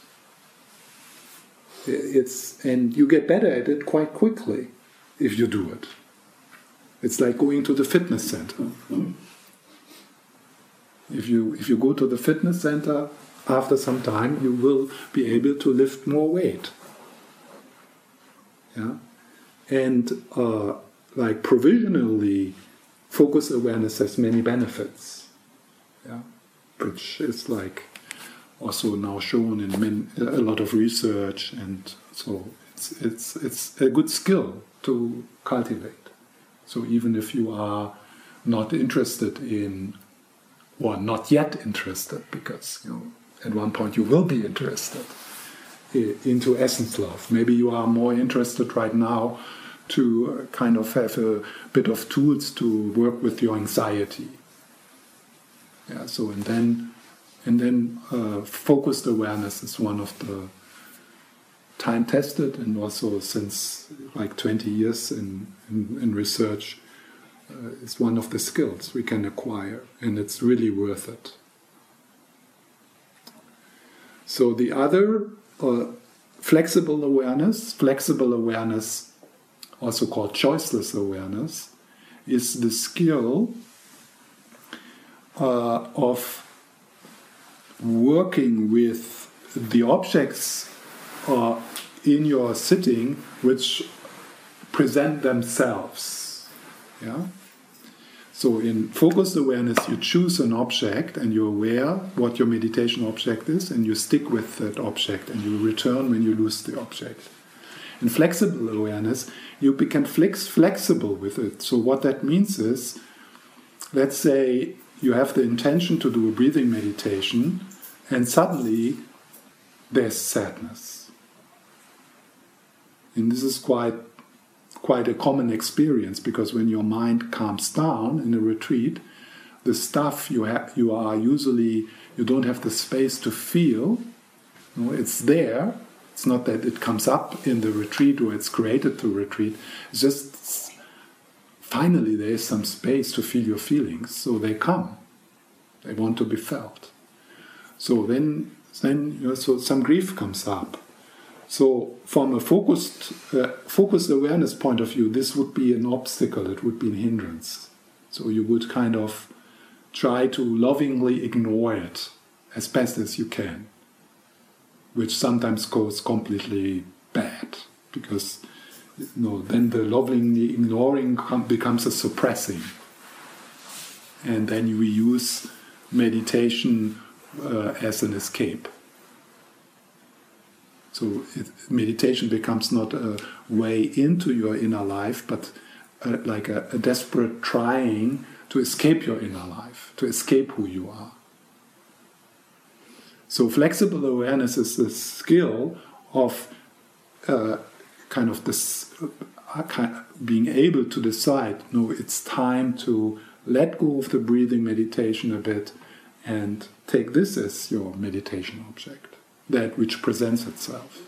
It's and you get better at it quite quickly if you do it. It's like going to the fitness center. If you if you go to the fitness center after some time you will be able to lift more weight. Yeah? And uh, like provisionally, focus awareness has many benefits, yeah? which is like also now shown in a lot of research, and so it's, it's, it's a good skill to cultivate. So even if you are not interested in, or not yet interested, because you know, at one point you will be interested eh, into essence love. Maybe you are more interested right now to uh, kind of have a bit of tools to work with your anxiety. Yeah. So and then and then uh, focused awareness is one of the time tested and also since like 20 years in, in, in research uh, is one of the skills we can acquire and it's really worth it. So the other uh, flexible awareness. Flexible awareness also called choiceless awareness, is the skill uh, of working with the objects uh, in your sitting which present themselves. Yeah? So in focused awareness, you choose an object and you're aware what your meditation object is, and you stick with that object and you return when you lose the object. In flexible awareness, you become flex- flexible with it. So what that means is, let's say you have the intention to do a breathing meditation, and suddenly there's sadness. And this is quite quite a common experience because when your mind calms down in a retreat, the stuff you have you are usually you don't have the space to feel. You know, it's there. It's not that it comes up in the retreat or it's created to retreat. It's just finally there is some space to feel your feelings, so they come. They want to be felt. So then, then you know, so some grief comes up so, from a focused, uh, focused awareness point of view, this would be an obstacle, it would be a hindrance. So, you would kind of try to lovingly ignore it as best as you can, which sometimes goes completely bad because you know, then the lovingly ignoring becomes a suppressing. And then we use meditation uh, as an escape. So it, meditation becomes not a way into your inner life, but a, like a, a desperate trying to escape your inner life, to escape who you are. So flexible awareness is the skill of uh, kind of this uh, kind of being able to decide. No, it's time to let go of the breathing meditation a bit and take this as your meditation object that which presents itself.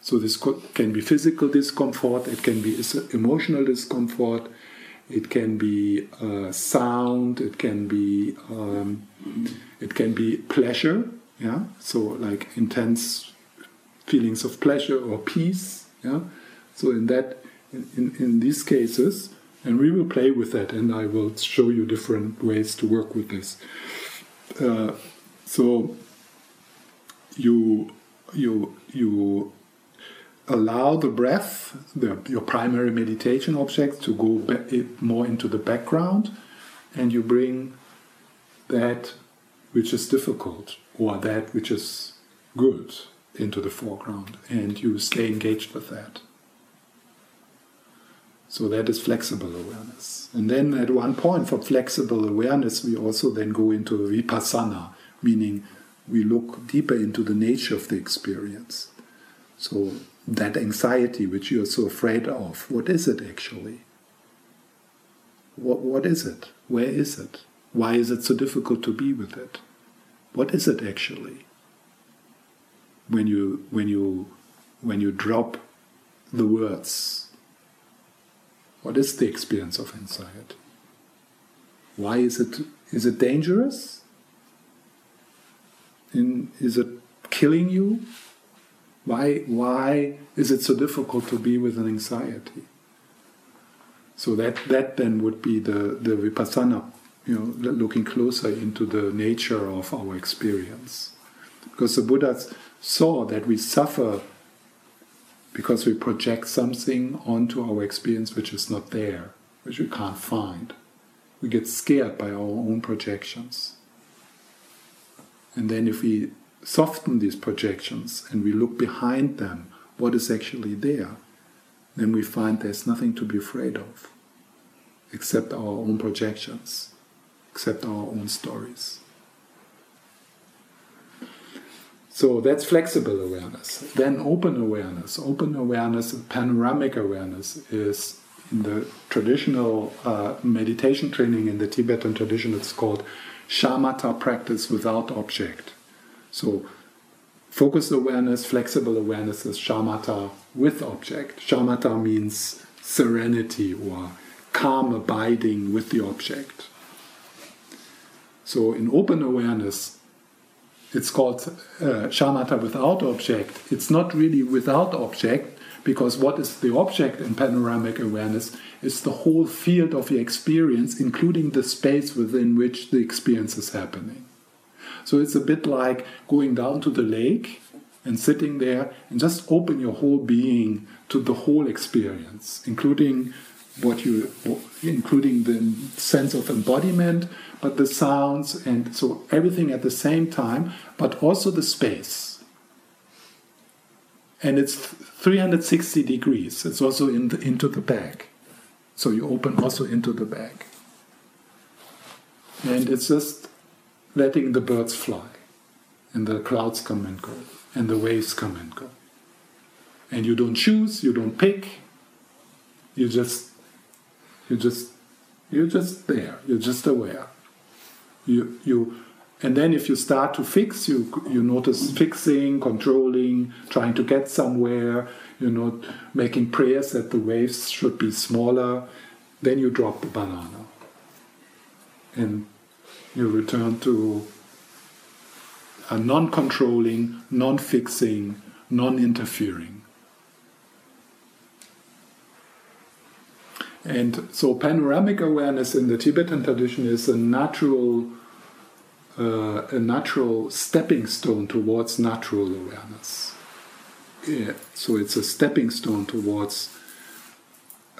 So this can be physical discomfort, it can be emotional discomfort, it can be uh, sound, it can be um, it can be pleasure, yeah. So like intense feelings of pleasure or peace, yeah. So in that, in, in, these cases, and we will play with that, and I will show you different ways to work with this. Uh, so you you you allow the breath, the, your primary meditation object, to go more into the background, and you bring that which is difficult or that which is good into the foreground, and you stay engaged with that. So that is flexible awareness. And then at one point for flexible awareness, we also then go into vipassana, meaning we look deeper into the nature of the experience. So, that anxiety which you're so afraid of, what is it actually? What, what is it? Where is it? Why is it so difficult to be with it? What is it actually? When you, when you, when you drop the words, what is the experience of anxiety? Why is it, is it dangerous? In, is it killing you? Why, why is it so difficult to be with an anxiety? So that, that then would be the, the vipassana, you know, looking closer into the nature of our experience. Because the Buddhas saw that we suffer because we project something onto our experience which is not there, which we can't find. We get scared by our own projections. And then if we soften these projections and we look behind them, what is actually there, then we find there's nothing to be afraid of except our own projections, except our own stories. So that's flexible awareness. Then open awareness. Open awareness, panoramic awareness, is in the traditional uh, meditation training in the Tibetan tradition, it's called shamatha practice without object. So, focused awareness, flexible awareness is shamatha with object. Shamatha means serenity or calm abiding with the object. So, in open awareness, it's called uh, shamatha without object. It's not really without object, because what is the object in panoramic awareness is the whole field of the experience, including the space within which the experience is happening. So it's a bit like going down to the lake and sitting there and just open your whole being to the whole experience, including what you, including the sense of embodiment, but the sounds and so everything at the same time, but also the space. And it's 360 degrees. It's also in the, into the bag. So you open also into the bag. And it's just letting the birds fly, and the clouds come and go, and the waves come and go. And you don't choose, you don't pick, you just, you just, you're just there, you're just aware. You, you, and then if you start to fix, you, you notice fixing, controlling, trying to get somewhere, you know, making prayers that the waves should be smaller, then you drop the banana. And you return to a non controlling, non fixing, non interfering. And so, panoramic awareness in the Tibetan tradition is a natural, uh, a natural stepping stone towards natural awareness. Yeah, so, it's a stepping stone towards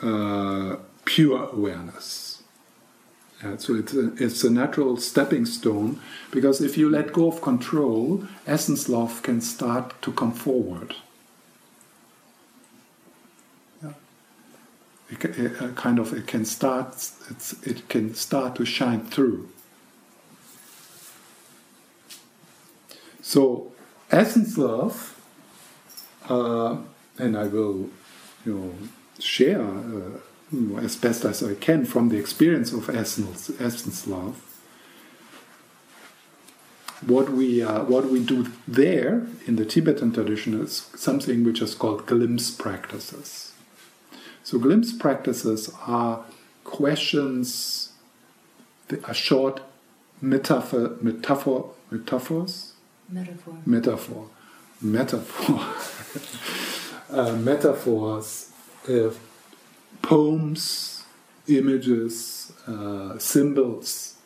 uh, pure awareness. Yeah, so it's a, it's a natural stepping stone because if you let go of control, essence love can start to come forward. Yeah. It, it, it kind of it can start it can start to shine through. So essence love, uh, and I will, you know, share. Uh, Uh, as best as I can from the experience of essence, essence love. What we, uh, what we do there in the Tibetan tradition is something which is called glimpse practices. So, glimpse practices are questions, they are short metaphor, metaphor, metaphors? Metaphor. Metaphor. Metaphor. uh, metaphors. Uh, poems, images, uh, symbols,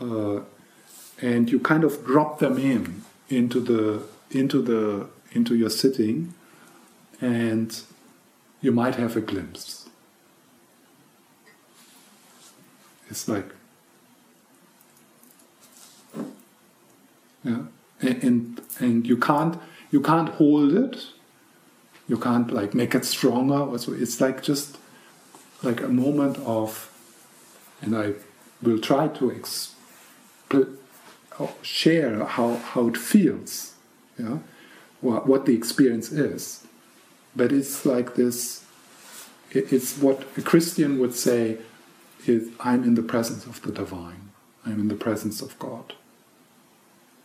uh, and you kind of drop them in into the into the into your sitting, and you might have a glimpse. It's like, yeah, and, and you can't you can't hold it. You can't like make it stronger. Also, it's like just like a moment of, and I will try to expl- oh, share how, how it feels, yeah, what, what the experience is. But it's like this, it's what a Christian would say is I'm in the presence of the divine, I'm in the presence of God.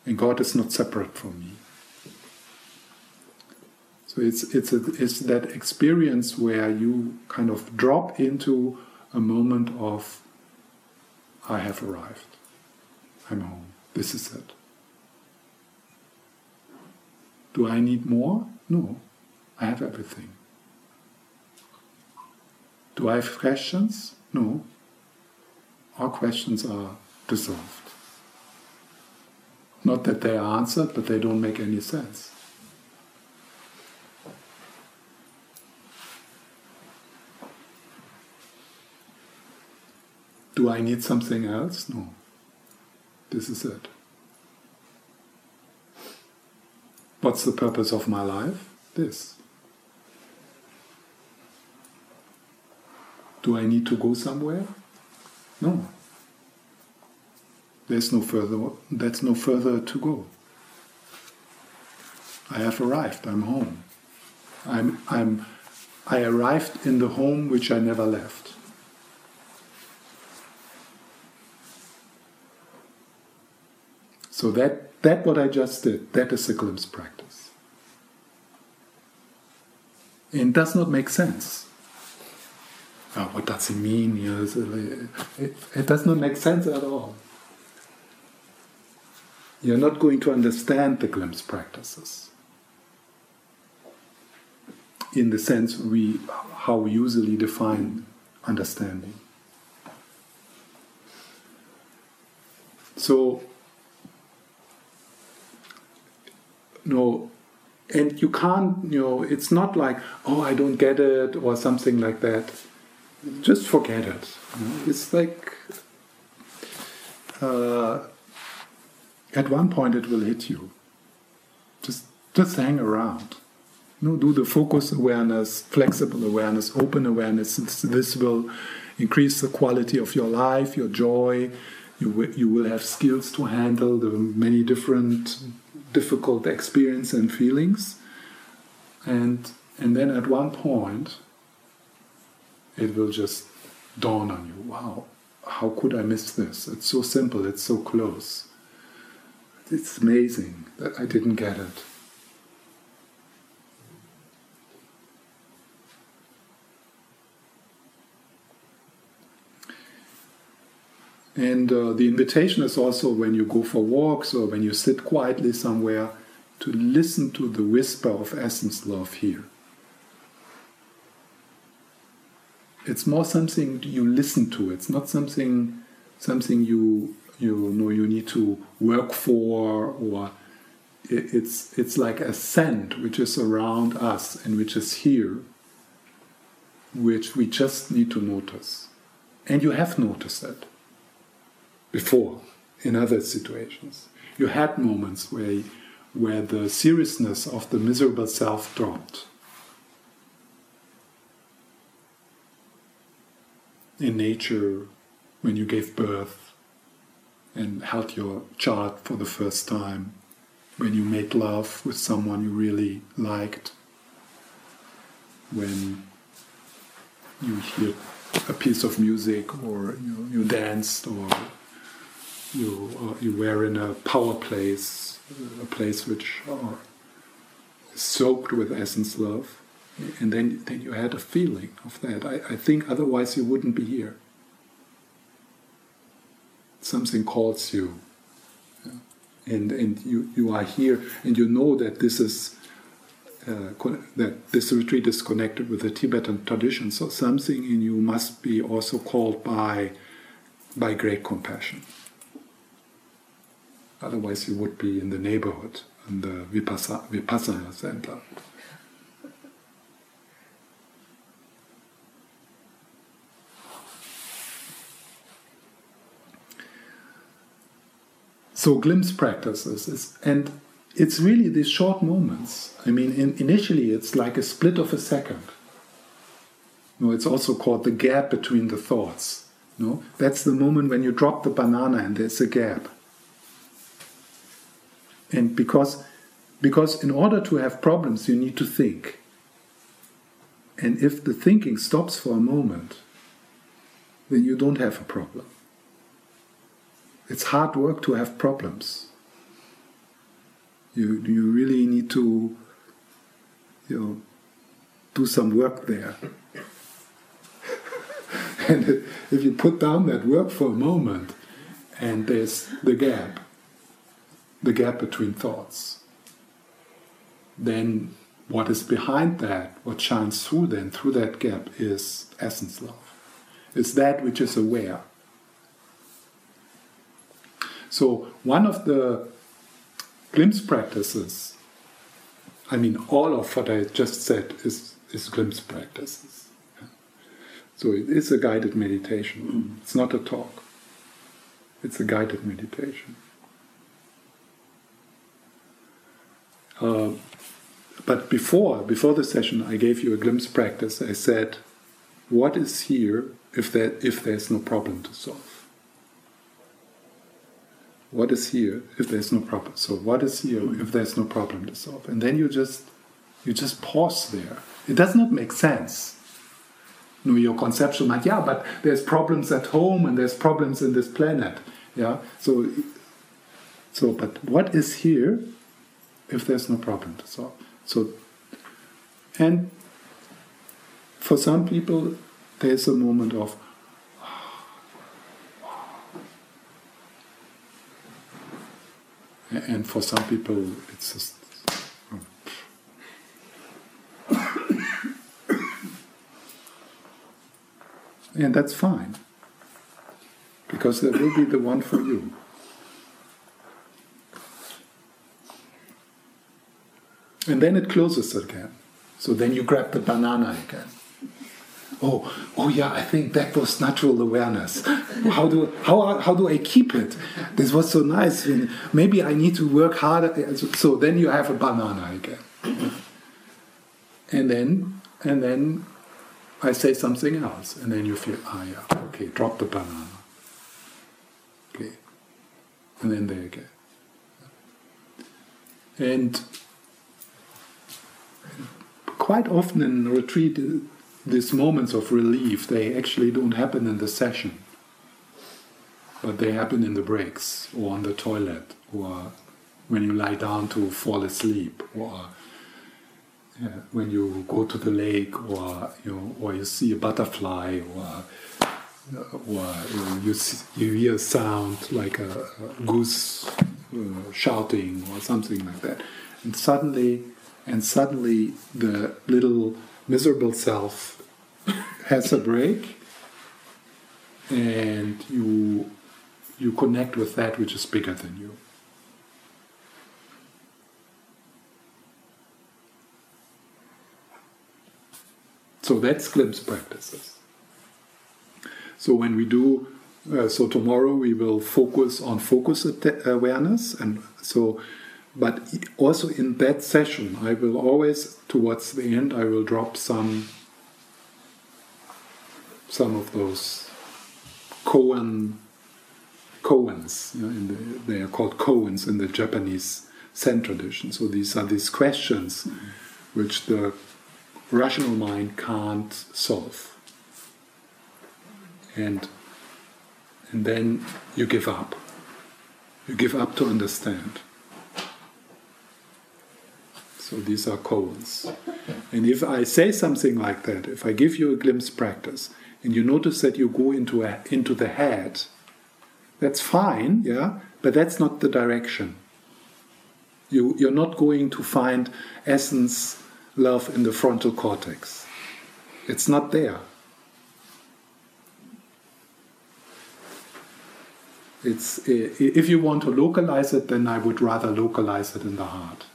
And God is not separate from me. So it's it's a, it's that experience where you kind of drop into a moment of I have arrived. I'm home. This is it. Do I need more? No. I have everything. Do I have questions? No. All questions are dissolved. Not that they are answered, but they don't make any sense. Do I need something else? No. This is it. What's the purpose of my life? This. Do I need to go somewhere? No. There's no further that's no further to go. I have arrived, I'm home. I'm I'm I arrived in the home which I never left. So that, that what I just did, that is a glimpse practice. And does not make sense. Oh, what does it mean? it, it does not make sense at all. You're not going to understand the glimpse practices. in the sense we how we usually define understanding. So, no, and you can't, you know, it's not like, oh, I don't get it or something like that. Just forget it. It's like, uh, at one point it will hit you. Just, just hang around. You know, do the focus awareness, flexible awareness, open awareness. This will increase the quality of your life, your joy. You, you will have skills to handle the many different difficult experience and feelings. And, and then at one point, it will just dawn on you wow, how could I miss this? It's so simple, it's so close. It's amazing that I didn't get it. And uh, the invitation is also when you go for walks or when you sit quietly somewhere to listen to the whisper of essence love here. It's more something you listen to. It's not something something you you know you need to work for or it's it's like a scent which is around us and which is here which we just need to notice and you have noticed it before in other situations. You had moments where, where the seriousness of the miserable self dropped. In nature, when you gave birth and held your child for the first time, when you made love with someone you really liked, when you hear a piece of music or you, you danced or you uh, you were in a power place, a place which is soaked with essence love, and then then you had a feeling of that. I, I think otherwise you wouldn't be here. Something calls you, and and you you are here, and you know that this is. Uh, that this retreat is connected with the Tibetan tradition, so something in you must be also called by by great compassion. Otherwise, you would be in the neighborhood, in the Vipassana, Vipassana center. So glimpse practices is, and it's really these short moments. I mean, in, initially it's like a split of a second. Know, it's also called the gap between the thoughts. Know? That's the moment when you drop the banana and there's a gap. And because, because in order to have problems, you need to think. And if the thinking stops for a moment, then you don't have a problem. It's hard work to have problems. You, you really need to you know, do some work there. and if you put down that work for a moment and there's the gap, the gap between thoughts. Then what is behind that, what shines through then, through that gap, is essence love. It's that which is aware. So, one of the glimpse practices, I mean, all of what I just said is, is glimpse practices. So, it is a guided meditation, it's not a talk, it's a guided meditation. Uh, but before, before the session, I gave you a glimpse practice. I said, what is here if, there, if there's no problem to solve? What is here if there's no problem? So what is here if there's no problem to solve? And then you just you just pause there. It does not make sense. You know, your conceptual mind, yeah, but there's problems at home and there's problems in this planet. Yeah. So so but what is here if there's no problem to solve. So, and for some people, there's a moment of, and for some people, it's just. and that's fine, because there will be the one for you. And then it closes again. So then you grab the banana again. Oh, oh yeah, I think that was natural awareness. How do how how do I keep it? This was so nice. Maybe I need to work harder. So then you have a banana again, and then and then I say something else, and then you feel ah yeah okay drop the banana. Okay, and then there again, and quite often in retreat, uh, these moments of relief, they actually don't happen in the session, but they happen in the breaks, or on the toilet, or when you lie down to fall asleep, or yeah, when you go to the lake, or you or you see a butterfly, or uh, or you, see, you hear a sound like a, a goose uh, shouting or something like that, and suddenly and suddenly the little miserable self has a break and you you connect with that which is bigger than you. So that's glimpse practices. So when we do uh, so tomorrow we will focus on focus awareness and so but also in that session, I will always, towards the end, I will drop some some of those koan koans. You know, the, they are called koans in the Japanese Zen tradition. So these are these questions which the rational mind can't solve, and and then you give up. You give up to understand. So these are koans. And if I say something like that, if I give you a glimpse practice, and you notice that you go into a, into the head, that's fine, yeah, but that's not the direction. You, you're not going to find essence, love in the frontal cortex. It's not there. It's, if you want to localize it, then I would rather localize it in the heart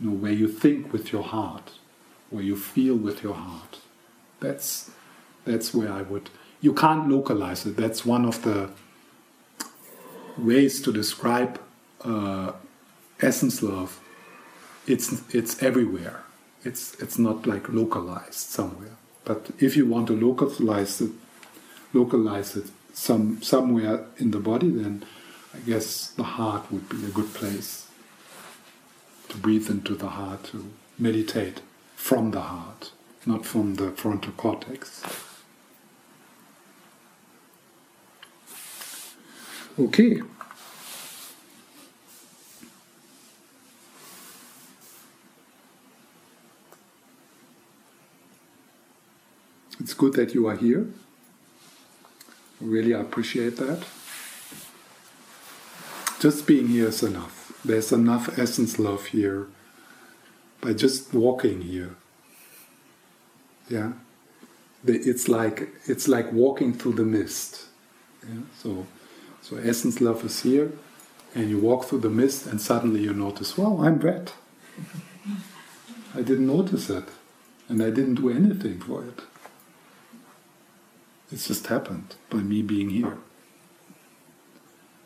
you know, where you think with your heart, where you feel with your heart. That's that's where I would. You can't localize it. That's one of the ways to describe uh, essence love. It's it's everywhere. It's it's not like localized somewhere. But if you want to localize it, localize it some somewhere in the body, then I guess the heart would be a good place to breathe into the heart, to meditate from the heart, not from the frontal cortex. Okay. It's good that you are here. Really appreciate that. Just being here is enough. There's enough essence love here by just walking here. Yeah, it's like it's like walking through the mist. Yeah? So, so essence love is here, and you walk through the mist, and suddenly you notice, wow, I'm wet. I didn't notice it, and I didn't do anything for it. It just happened by me being here.